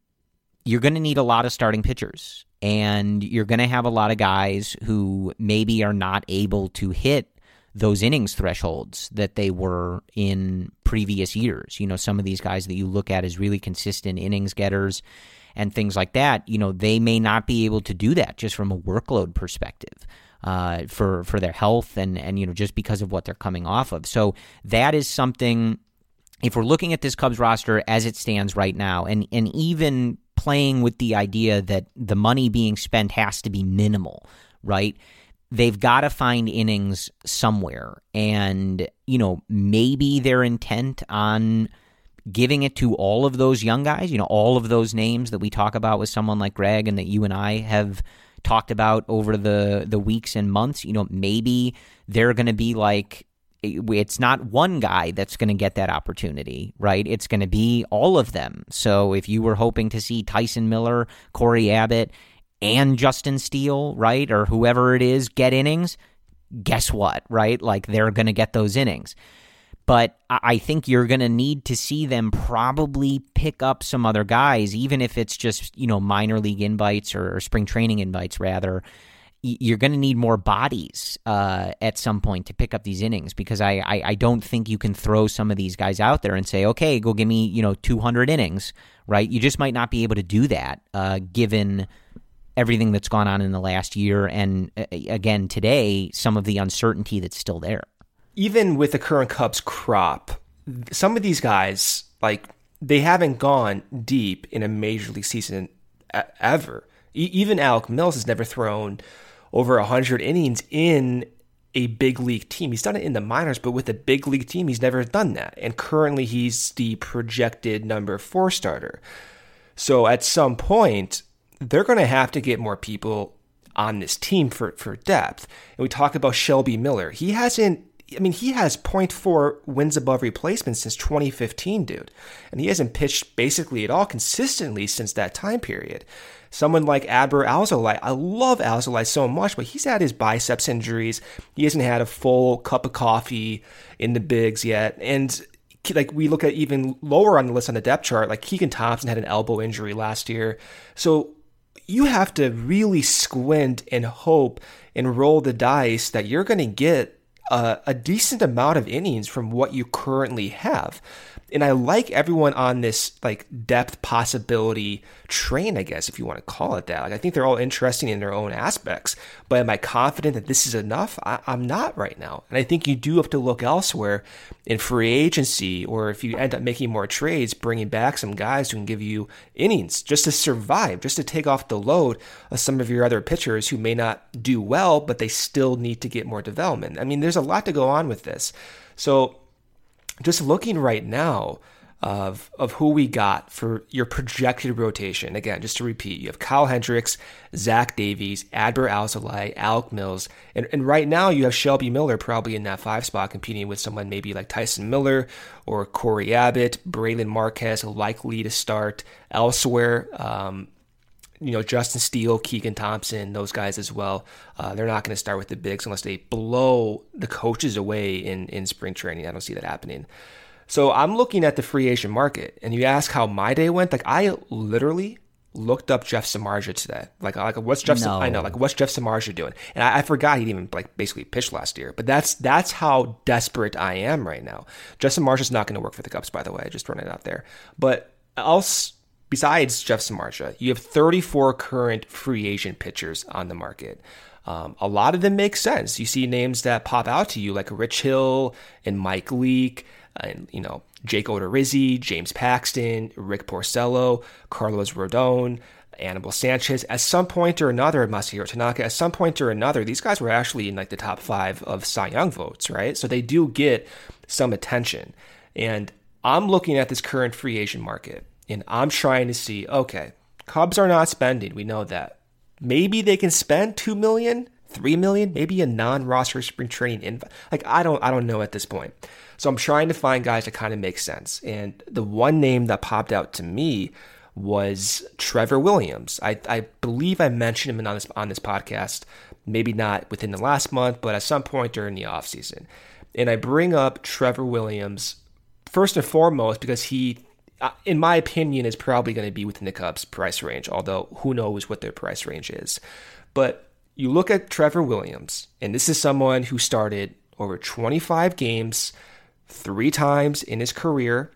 you're going to need a lot of starting pitchers, and you're going to have a lot of guys who maybe are not able to hit those innings thresholds that they were in previous years. You know, some of these guys that you look at as really consistent innings getters and things like that, you know, they may not be able to do that just from a workload perspective. Uh, for for their health and and you know just because of what they're coming off of, so that is something. If we're looking at this Cubs roster as it stands right now, and and even playing with the idea that the money being spent has to be minimal, right? They've got to find innings somewhere. And, you know, maybe they're intent on giving it to all of those young guys, you know, all of those names that we talk about with someone like Greg and that you and I have talked about over the the weeks and months, you know, maybe they're going to be like it's not one guy that's going to get that opportunity, right? It's going to be all of them. So if you were hoping to see Tyson Miller, Cory Abbott, and Justin Steele, right, or whoever it is, get innings, guess what, right? Like they're going to get those innings. But I think you're going to need to see them probably pick up some other guys, even if it's just, you know, minor league invites or, or spring training invites, rather you're going to need more bodies uh, at some point to pick up these innings because I, I, I don't think you can throw some of these guys out there and say, okay, go give me you know 200 innings, right? You just might not be able to do that uh, given everything that's gone on in the last year and uh, again today some of the uncertainty that's still there. Even with the current Cubs crop, some of these guys like they haven't gone deep in a major league season ever. Even Alec Mills has never thrown over 100 innings in a big league team. He's done it in the minors, but with a big league team, he's never done that. And currently, he's the projected number four starter. So at some point, they're going to have to get more people on this team for, for depth. And we talk about Shelby Miller. He hasn't, I mean, he has 0.4 wins above replacement since 2015, dude. And he hasn't pitched basically at all consistently since that time period. Someone like Adbert Alzolay, I love Alzolay so much, but he's had his biceps injuries. He hasn't had a full cup of coffee in the bigs yet. And like we look at even lower on the list on the depth chart, like Keegan Thompson had an elbow injury last year. So you have to really squint and hope and roll the dice that you're going to get a, decent amount of innings from what you currently have and I like everyone on this like depth possibility train, I guess, if you want to call it that. Like I think they're all interesting in their own aspects. But am I confident that this is enough? I, am not right now. And I think you do have to look elsewhere in free agency, or if you end up making more trades, bringing back some guys who can give you innings just to survive, just to take off the load of some of your other pitchers who may not do well, but they still need to get more development. I mean, there's a lot to go on with this. So just looking right now of of who we got for your projected rotation. Again, just to repeat, you have Kyle Hendricks, Zach Davies, Adbert Alzolay, Alec Mills, and, and right now you have Shelby Miller probably in that five spot competing with someone maybe like Tyson Miller or Cory Abbott, Brailyn Marquez likely to start elsewhere. Um, you know, Justin Steele, Keegan Thompson, those guys as well. Uh, they're not going to start with the bigs unless they blow the coaches away in, in spring training. I don't see that happening. So I'm looking at the free agent market, and you ask how my day went. Like I literally looked up Jeff Samardzija today. Like, like what's Jeff? No. I know, like what's Jeff Samardzija doing? And I, I forgot he'd even like basically pitched last year. But that's that's how desperate I am right now. Jeff Samardzija's not going to work for the Cubs, by the way. Just throwing it out there. But else besides Jeff Samardzija, you have 34 current free agent pitchers on the market. Um, a lot of them make sense. You see names that pop out to you like Rich Hill and Mike Leake, and you know Jake Odorizzi, James Paxton, Rick Porcello, Carlos Rodon, Anibal Sanchez. At some point or another, Masahiro Tanaka. At some point or another, these guys were actually in like the top five of Cy Young votes, right? So they do get some attention. And I'm looking at this current free agent market and I'm trying to see, okay, Cubs are not spending. We know that. Maybe they can spend 2 million, 3 million, maybe a non-roster spring training in like I don't I don't know at this point. So I'm trying to find guys that kind of make sense. And the one name that popped out to me was Trevor Williams. I, I believe I mentioned him on this on this podcast, maybe not within the last month, but at some point during the offseason. And I bring up Trevor Williams first and foremost because he Uh, in my opinion, is probably going to be within the Cubs' price range, although who knows what their price range is. But you look at Trevor Williams, and this is someone who started over 25 games three times in his career.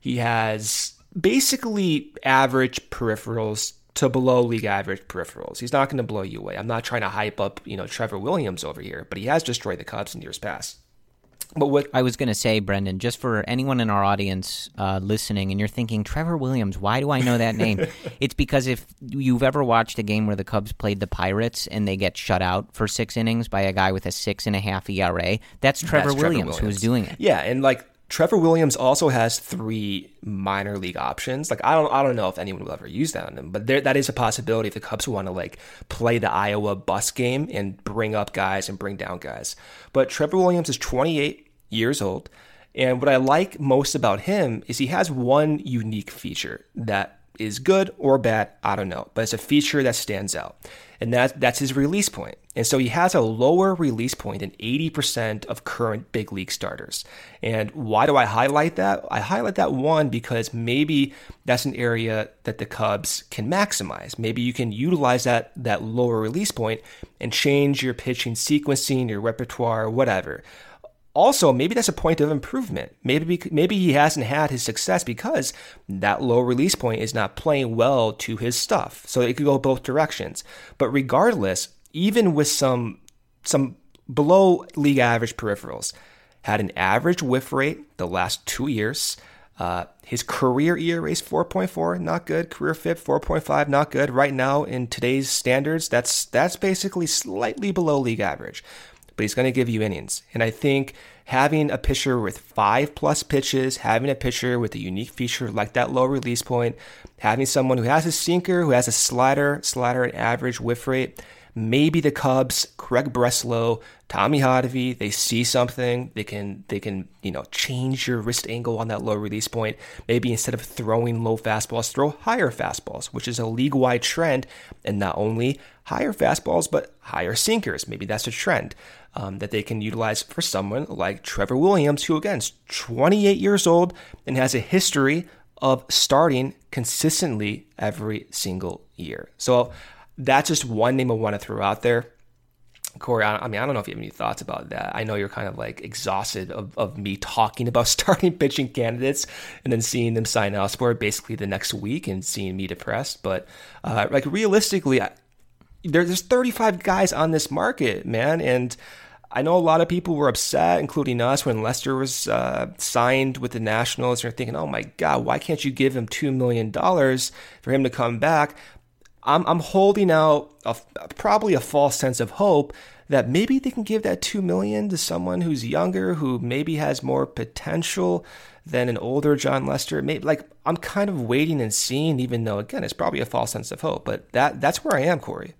He has basically average peripherals to below league average peripherals. He's not going to blow you away. I'm not trying to hype up, you know, Trevor Williams over here, but he has destroyed the Cubs in years past. But what I was going to say, Brendan, just for anyone in our audience uh, listening, and you're thinking Trevor Williams, why do I know that name? *laughs* it's because if you've ever watched a game where the Cubs played the Pirates and they get shut out for six innings by a guy with a six and a half ERA, that's Trevor, that's Williams, Trevor Williams who's doing it. Yeah, and like Trevor Williams also has three minor league options. Like I don't, I don't know if anyone will ever use that on him, but there, that is a possibility if the Cubs want to like play the Iowa bus game and bring up guys and bring down guys. But Trevor Williams is 28 years old. And what I like most about him is he has one unique feature that is good or bad, I don't know, but it's a feature that stands out. And that, that's his release point. And so he has a lower release point than 80% of current big league starters. And why do I highlight that? I highlight that one because maybe that's an area that the Cubs can maximize. Maybe you can utilize that, that lower release point and change your pitching sequencing, your repertoire, whatever also maybe that's a point of improvement. Maybe maybe he hasn't had his success because that low release point is not playing well to his stuff. So it could go both directions. But regardless, even with some some below league average peripherals, had an average whiff rate the last two years. Uh, his career ERA is 4.4, not good. Career FIP 4.5, not good. Right now, in today's standards, that's that's basically slightly below league average but he's going to give you innings. And I think having a pitcher with five plus pitches, having a pitcher with a unique feature like that low release point, having someone who has a sinker, who has a slider, slider and average whiff rate, maybe the Cubs, Craig Breslow, Tommy Hottovy, they see something, they can they can, you know, change your wrist angle on that low release point. Maybe instead of throwing low fastballs, throw higher fastballs, which is a league-wide trend, and not only higher fastballs, but higher sinkers. Maybe that's a trend um, that they can utilize for someone like Trevor Williams, who again is 28 years old and has a history of starting consistently every single year. So that's just one name I want to throw out there. Corey, I, mean, I don't know if you have any thoughts about that. I know you're kind of like exhausted of, of me talking about *laughs* starting pitching candidates and then seeing them sign elsewhere basically the next week and seeing me depressed. But uh, like realistically, I, there, there's 35 guys on this market, man, and I know a lot of people were upset, including us, when Lester was uh, signed with the Nationals. They're thinking, "Oh my God, why can't you give him two million dollars for him to come back?" I'm, I'm holding out a, probably a false sense of hope that maybe they can give that two million to someone who's younger, who maybe has more potential than an older Jon Lester. Maybe like I'm kind of waiting and seeing, even though again it's probably a false sense of hope. But that that's where I am, Corey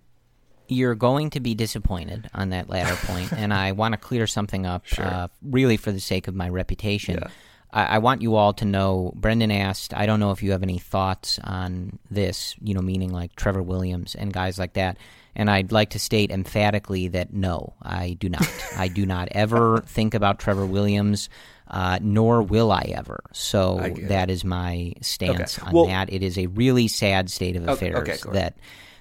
you're going to be disappointed on that latter point, *laughs* and I want to clear something up, sure. uh, really for the sake of my reputation. Yeah. I, I, want you all to know. Brendan asked, I don't know if you have any thoughts on this, you know, meaning like Trevor Williams and guys like that. And I'd like to state emphatically that no, I do not. *laughs* I do not ever think about Trevor Williams, uh, nor will I ever. So that is my stance okay. on well, that. It is a really sad state of affairs okay, okay, that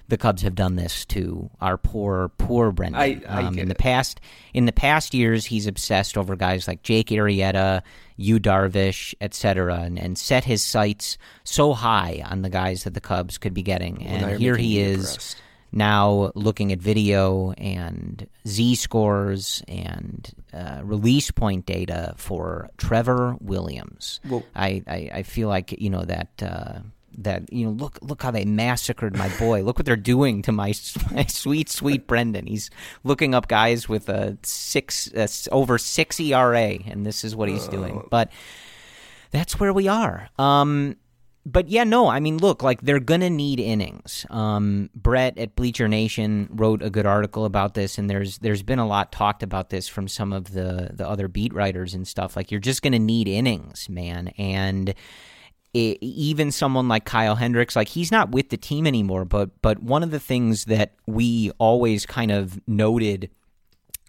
the Cubs have done this to our poor, poor Brendan. I, I um, in the past, in the past years, he's obsessed over guys like Jake Arrieta, Yu Darvish, etc., and, and set his sights so high on the guys that the Cubs could be getting. Well, and here he is. Impressed. Now looking at video and Z scores and uh, release point data for Trevor Williams, well, I, I, I feel like you know that uh, that you know look look how they massacred my boy look what they're doing to my, my sweet sweet brendan he's looking up guys with a six uh, over six era and this is what he's doing oh. but that's where we are um but yeah, no, I mean, look, like they're gonna need innings. Um, Brett at Bleacher Nation wrote a good article about this, and there's there's been a lot talked about this from some of the the other beat writers and stuff. Like you're just gonna need innings, man, and it, even someone like Kyle Hendricks, like he's not with the team anymore, but but one of the things that we always kind of noted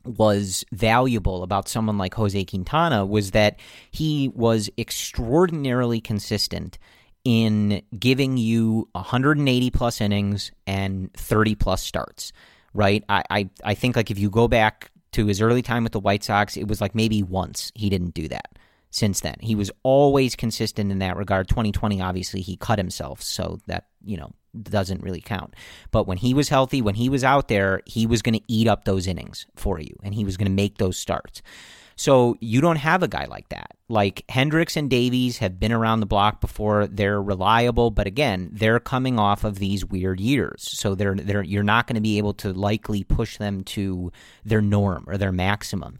was valuable about someone like Jose Quintana was that he was extraordinarily consistent in giving you 180 plus innings and 30 plus starts. Right? I, I I think like if you go back to his early time with the White Sox, it was like maybe once he didn't do that since then. He was always consistent in that regard. 2020, obviously, he cut himself, so that, you know, doesn't really count. But when he was healthy, when he was out there, he was going to eat up those innings for you, and he was going to make those starts. So you don't have a guy like that. Like Hendricks and Davies have been around the block before. They're reliable, but again, they're coming off of these weird years. So they're they're you're not going to be able to likely push them to their norm or their maximum.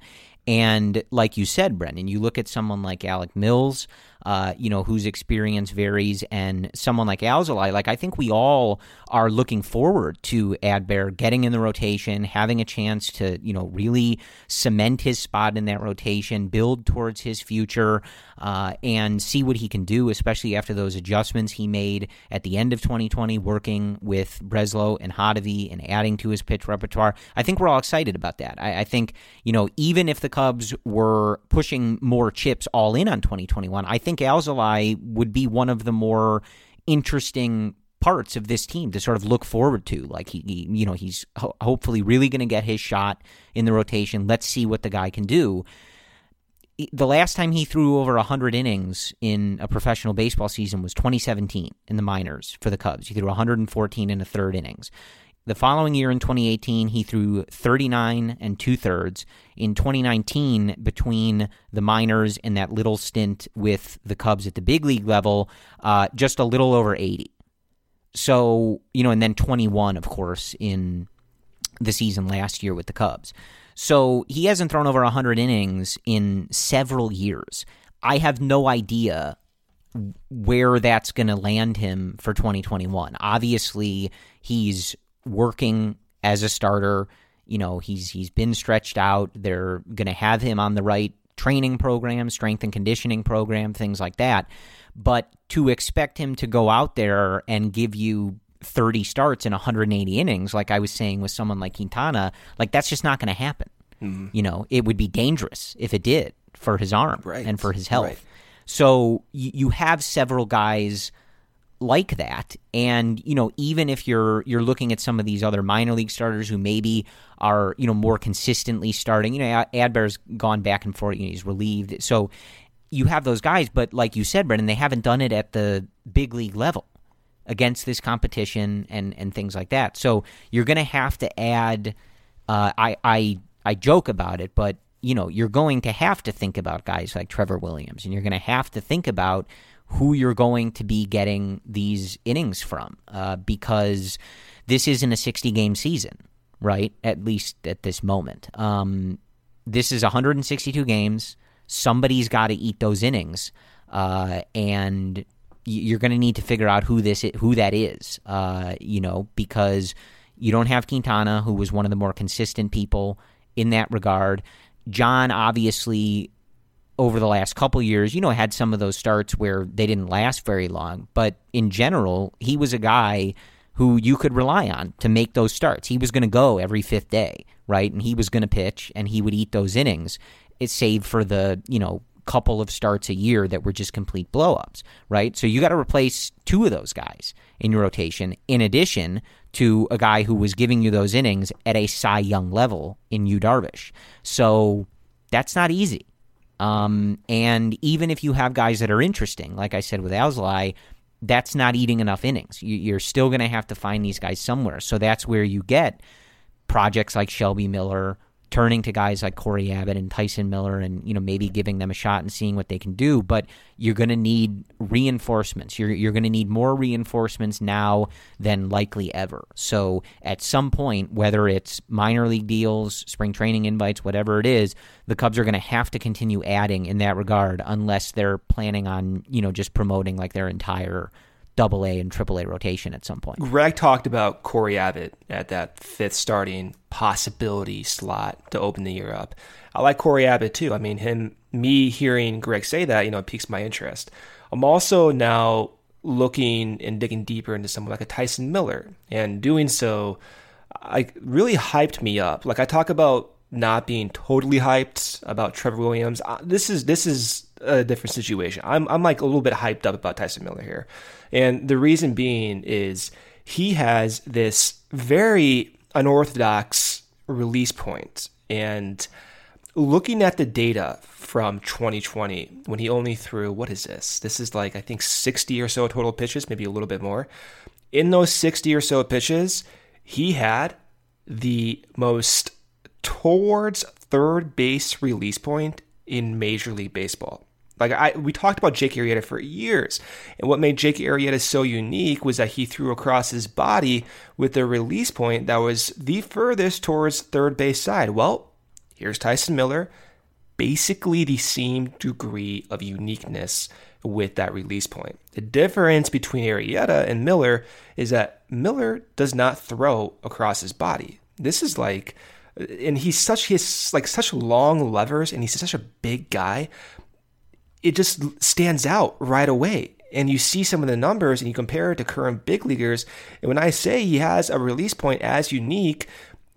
And like you said, Brendan, you look at someone like Alec Mills, uh, you know, whose experience varies, and someone like Alzolay, like I think we all are looking forward to Adbert getting in the rotation, having a chance to, you know, really cement his spot in that rotation, build towards his future, uh, and see what he can do, especially after those adjustments he made at the end of 2020, working with Breslow and Hottovy and adding to his pitch repertoire. I think we're all excited about that. I, I think, you know, even if the Cubs were pushing more chips all in on 2021, I think Alzolay would be one of the more interesting parts of this team to sort of look forward to. Like he, he you know, he's ho- hopefully really going to get his shot in the rotation. Let's see what the guy can do the last time he threw over 100 innings in a professional baseball season was 2017 in the minors for the Cubs. He threw 114 and a third innings. The following year in 2018, he threw 39 and two thirds. In 2019, between the minors and that little stint with the Cubs at the big league level, uh, just a little over 80. So, you know, and then 21, of course, in the season last year with the Cubs. So he hasn't thrown over 100 innings in several years. I have no idea where that's going to land him for 2021. Obviously, he's working as a starter. You know, he's he's been stretched out. They're going to have him on the right training program, strength and conditioning program, things like that. But to expect him to go out there and give you 30 starts in 180 innings, like I was saying with someone like Quintana, like that's just not going to happen. Mm-hmm. You know, it would be dangerous if it did for his arm right. and for his health. Right. So you, you have several guys like that. And you know, even if you're you're looking at some of these other minor league starters who maybe are you know more consistently starting, you know, Adbert's gone back and forth. You know, he's relieved, so you have those guys. But like you said, Brendan, they haven't done it at the big league level against this competition and and things like that. So you're going to have to add. Uh, I I I joke about it, but you know you're going to have to think about guys like Trevor Williams, and you're going to have to think about who you're going to be getting these innings from uh, because this isn't a 60 game season, right? At least at this moment. Um, this is 162 games. Somebody's got to eat those innings, uh, and you're going to need to figure out who this who that is. Uh, you know, because you don't have Quintana, who was one of the more consistent people in that regard. Jon obviously over the last couple years, you know, had some of those starts where they didn't last very long, but in general, he was a guy who you could rely on to make those starts. He was going to go every fifth day, right? And he was going to pitch and he would eat those innings. It's saved for the, you know, couple of starts a year that were just complete blowups, right? So you got to replace two of those guys in your rotation, in addition to a guy who was giving you those innings at a Cy Young level in Yu Darvish. So that's not easy. Um, and even if you have guys that are interesting, like I said with Alzolay, that's not eating enough innings. You're still going to have to find these guys somewhere. So that's where you get projects like Shelby Miller, turning to guys like Cory Abbott and Tyson Miller and you know maybe giving them a shot and seeing what they can do. But you're going to need reinforcements. You're you're going to need more reinforcements now than likely ever. So at some point whether it's minor league deals spring training invites whatever it is the Cubs are going to have to continue adding in that regard unless they're planning on you know just promoting like their entire double A and triple A rotation at some point. Greg talked about Cory Abbott at that fifth starting possibility slot to open the year up. I like Cory Abbott too. I mean, him, me hearing Greg say that, you know, piques my interest. I'm also now looking and digging deeper into someone like a Tyson Miller, and doing so, I really hyped me up. Like I talk about not being totally hyped about Trevor Williams. This is this is a different situation. I'm I'm like a little bit hyped up about Tyson Miller here. And the reason being is he has this very unorthodox release point. And looking at the data from 2020, when he only threw, what is this? This is like, I think, 60 or so total pitches, maybe a little bit more. In those 60 or so pitches, he had the most towards third base release point in Major League Baseball. Like I, we talked about Jake Arrieta for years, and what made Jake Arrieta so unique was that he threw across his body with a release point that was the furthest towards third base side. Well, here's Tyson Miller, basically the same degree of uniqueness with that release point. The difference between Arrieta and Miller is that Miller does not throw across his body. This is like and he's such he's like such long levers and he's such a big guy it just stands out right away. And you see some of the numbers and you compare it to current big leaguers. And when I say he has a release point as unique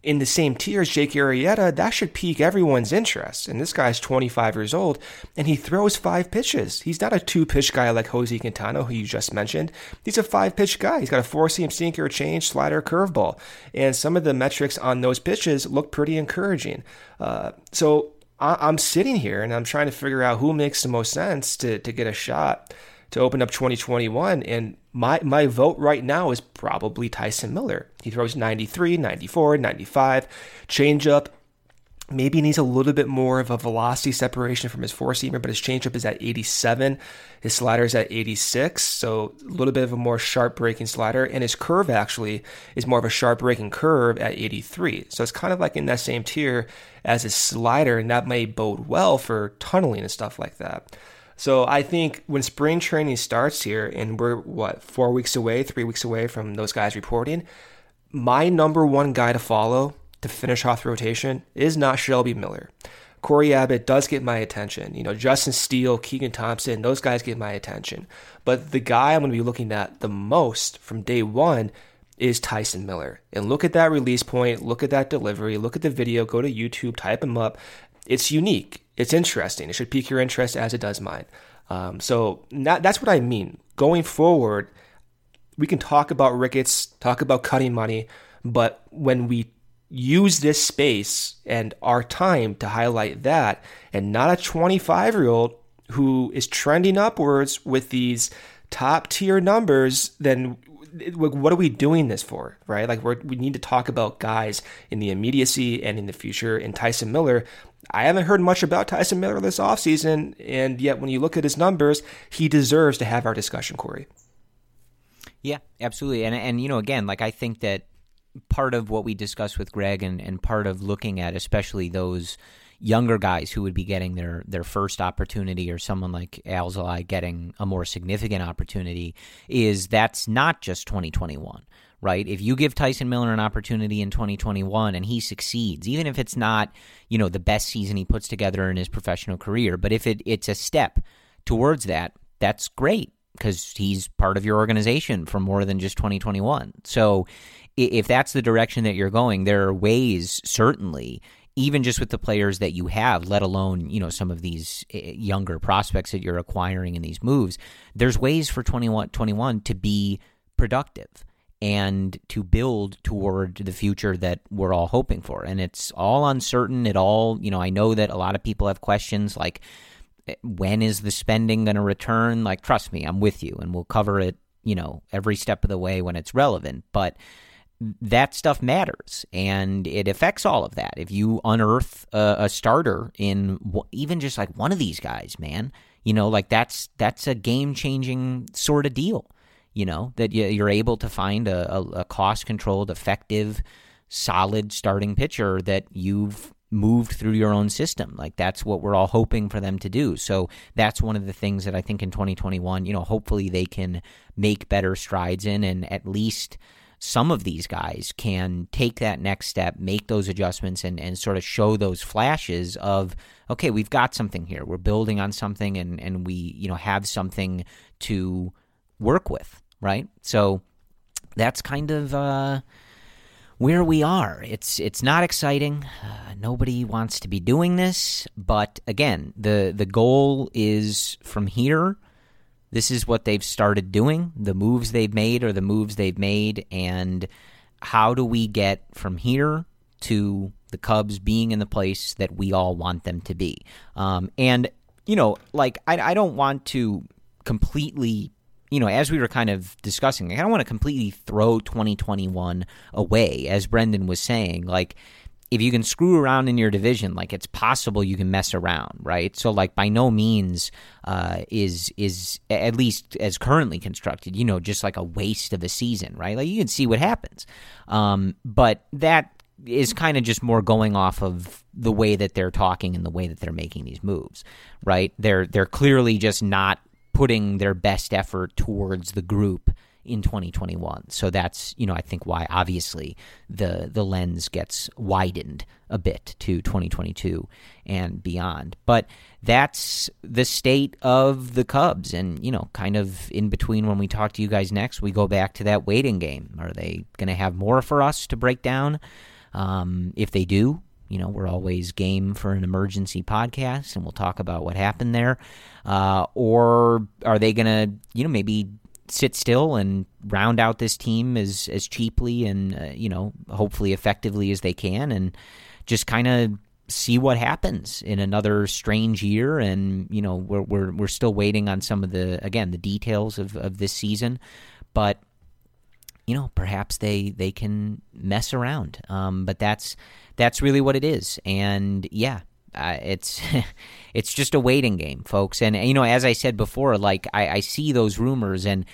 in the same tier as Jake Arrieta, that should pique everyone's interest. And this guy's 25 years old and he throws five pitches. He's not a two pitch guy like Jose Quintana, who you just mentioned. He's a five pitch guy. He's got a four seam sinker, change, slider, curveball. And some of the metrics on those pitches look pretty encouraging. Uh, so I'm sitting here and I'm trying to figure out who makes the most sense to, to get a shot to open up 2021. And my, my vote right now is probably Tyson Miller. He throws 93, 94, 95, changeup, maybe needs a little bit more of a velocity separation from his four seamer, but his changeup is at 87. His slider is at 86, so a little bit of a more sharp breaking slider. And his curve actually is more of a sharp breaking curve at 83. So it's kind of like in that same tier as his slider, and that may bode well for tunneling and stuff like that. So I think when spring training starts here, and we're what four weeks away, three weeks away from those guys reporting, my number one guy to follow to finish off the rotation is not Shelby Miller. Cory Abbott does get my attention. You know, Justin Steele, Keegan Thompson, those guys get my attention. But the guy I'm going to be looking at the most from day one is Tyson Miller. And look at that release point, look at that delivery, look at the video, go to YouTube, type him up. It's unique. It's interesting. It should pique your interest as it does mine. Um, so that, that's what I mean. Going forward, we can talk about Ricketts, talk about cutting money, but when we use this space and our time to highlight that and not a 25 year old who is trending upwards with these top tier numbers, then what are we doing this for, right? Like we need to talk about guys in the immediacy and in the future. And Tyson Miller, I haven't heard much about Tyson Miller this offseason, and yet when you look at his numbers, he deserves to have our discussion, Corey. Yeah, absolutely. And and you know, again, like I think that part of what we discussed with Greg and, and part of looking at especially those younger guys who would be getting their their first opportunity or someone like Alzolay getting a more significant opportunity is that's not just 2021 right? If you give Tyson Miller an opportunity in 2021 and he succeeds even if it's not you know the best season he puts together in his professional career but if it it's a step towards that that's great because he's part of your organization for more than just 2021 so if that's the direction that you're going there are ways certainly even just with the players that you have, let alone, you know, some of these eh, younger prospects that you're acquiring in these moves, there's ways for 21, 21 to be productive and to build toward the future that we're all hoping for. And it's all uncertain. It all, you know, I know that a lot of people have questions like, eh, when is the spending going to return? Like, trust me, I'm with you, and we'll cover it, you know, every step of the way when it's relevant. But that stuff matters and it affects all of that. If you unearth a, a starter in w- even just like one of these guys, man, you know, like that's that's a game changing sort of deal. You know that you're able to find a, a, cost controlled, effective, solid starting pitcher that you've moved through your own system. Like that's what we're all hoping for them to do. So that's one of the things that I think in 2021, you know, hopefully they can make better strides in and at least some of these guys can take that next step, make those adjustments, and, and sort of show those flashes of, okay, we've got something here. We're building on something and, and we, you know, have something to work with, right? So that's kind of uh, where we are. It's it's not exciting. Uh, nobody wants to be doing this, but again, the the goal is from here this is what they've started doing. The moves they've made are the moves they've made. And how do we get from here to the Cubs being in the place that we all want them to be? Um, and, you know, like, I, I don't want to completely you know, as we were kind of discussing, I don't want to completely throw 2021 away, as Brendan was saying. Like, if you can screw around in your division, like it's possible you can mess around, right? So like by no means uh, is is at least as currently constructed, you know, just like a waste of a season, right? Like you can see what happens, um, but that is kind of just more going off of the way that they're talking and the way that they're making these moves, right? They're they're clearly just not putting their best effort towards the group in 2021. So that's, you know, I think why obviously the the lens gets widened a bit to 2022 and beyond. But that's the state of the Cubs and, you know, kind of in between when we talk to you guys next, we go back to that waiting game. Are they going to have more for us to break down? Um, if they do, you know, we're always game for an emergency podcast and we'll talk about what happened there. Uh, or are they going to, you know, maybe sit still and round out this team as as cheaply and uh, you know hopefully effectively as they can and just kind of see what happens in another strange year? And you know we're we're we're still waiting on some of the again the details of of this season. But you know perhaps they they can mess around. Um, but that's that's really what it is and yeah uh, it's *laughs* it's just a waiting game, folks. And you know, as I said before, like I, I see those rumors, and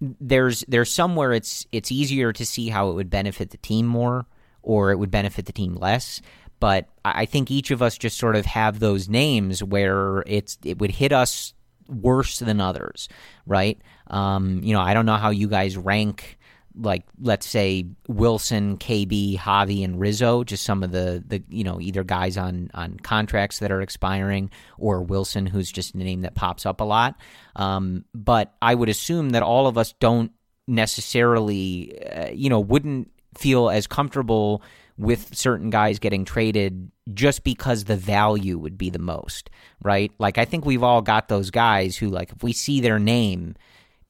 there's there's somewhere it's it's easier to see how it would benefit the team more, or it would benefit the team less. But I think each of us just sort of have those names where it's it would hit us worse than others, right? Um, you know, I don't know how you guys rank like let's say Willson, KB, Javi, and Rizzo, just some of the the you know either guys on on contracts that are expiring or Willson, who's just a name that pops up a lot. Um, but I would assume that all of us don't necessarily, uh, you know, wouldn't feel as comfortable with certain guys getting traded just because the value would be the most, right? Like I think we've all got those guys who like if we see their name,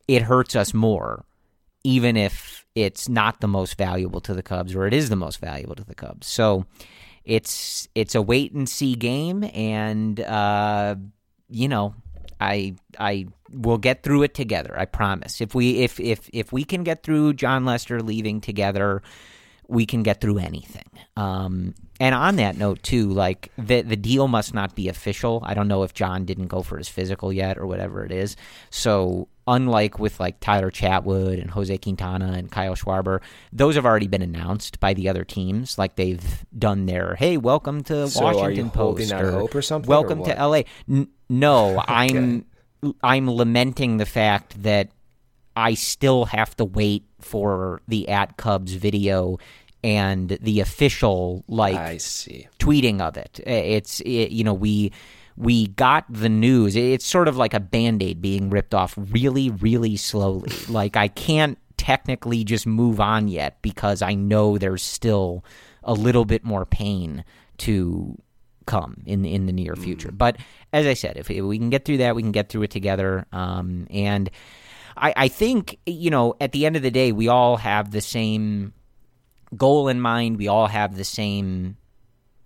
it hurts us more even if it's not the most valuable to the Cubs or it is the most valuable to the Cubs. So it's it's a wait and see game, and uh, you know, I I will get through it together. I promise. If we if if if we can get through Jon Lester leaving together, we can get through anything. Um, and on that note, too, like the the deal must not be official. I don't know if John didn't go for his physical yet or whatever it is. So unlike with like Tyler Chatwood and Jose Quintana and Kyle Schwarber, those have already been announced by the other teams. Like they've done their hey, welcome to So Washington Post out hope or something, welcome or to? LA. N- no, *laughs* I'm I'm lamenting the fact that I still have to wait for the at Cubs video and the official like I see. tweeting of it. It's it, you know we we got the news. It's sort of like a band-aid being ripped off really really slowly. like I can't technically just move on yet because I know there's still a little bit more pain to come in in the near future. But as I said, if, if we can get through that, we can get through it together. Um, and I, I think you know at the end of the day, we all have the same goal in mind. We all have the same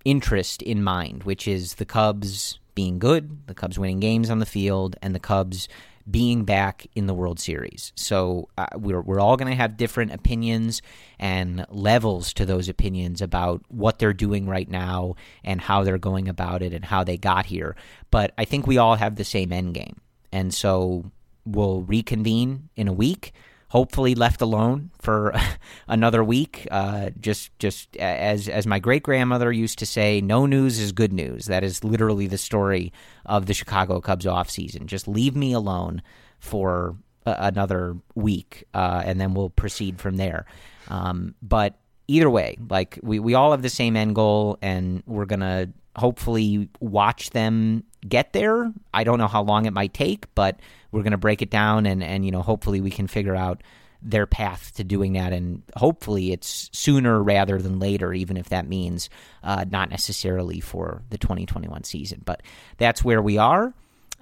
interest in mind, which is the Cubs being good, the Cubs winning games on the field, and the Cubs being back in the World Series. So uh, we're we're all going to have different opinions and levels to those opinions about what they're doing right now and how they're going about it and how they got here. But I think we all have the same end game, and so we'll reconvene in a week hopefully left alone for *laughs* another week. Uh, just just as as my great grandmother used to say, no news is good news. That is literally the story of the Chicago Cubs offseason. Just leave me alone for a- another week, uh, and then we'll proceed from there. Um, but either way, like we, we all have the same end goal, and we're gonna hopefully watch them get there. I don't know how long it might take, but we're gonna break it down, and and you know hopefully we can figure out their path to doing that, and hopefully it's sooner rather than later, even if that means uh, not necessarily for the 2021 season. But that's where we are.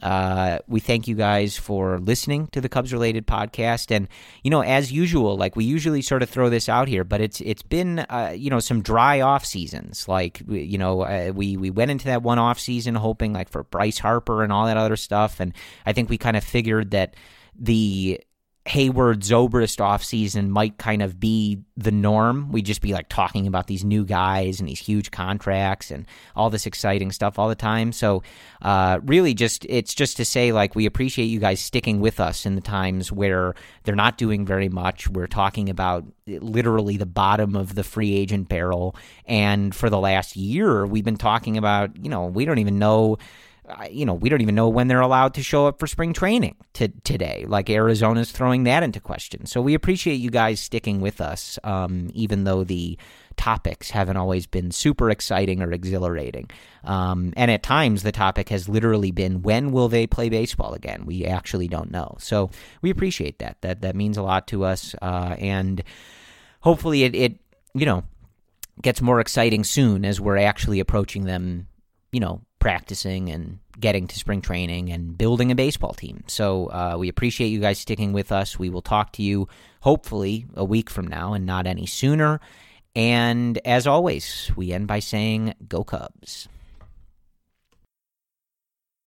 Uh, we thank you guys for listening to the Cubs related podcast, and you know, as usual, like we usually sort of throw this out here, but it's it's been uh, you know some dry off seasons. Like you know, uh, we we went into that one off season hoping like for Bryce Harper and all that other stuff, and I think we kind of figured that the Heyward Zobrist offseason might kind of be the norm. We'd just be like talking about these new guys and these huge contracts and all this exciting stuff all the time. So, uh, really, just it's just to say, like, we appreciate you guys sticking with us in the times where they're not doing very much. We're talking about literally the bottom of the free agent barrel. And for the last year, we've been talking about, you know, we don't even know you know, we don't even know when they're allowed to show up for spring training to, today. Like Arizona's throwing that into question. So we appreciate you guys sticking with us, um, even though the topics haven't always been super exciting or exhilarating. Um, and at times, the topic has literally been when will they play baseball again? We actually don't know. So we appreciate that. That that means a lot to us, uh, and hopefully, it, it you know gets more exciting soon as we're actually approaching them, you know, practicing and getting to spring training and building a baseball team. So uh, we appreciate you guys sticking with us. We will talk to you hopefully a week from now and not any sooner. And as always, we end by saying, Go Cubs.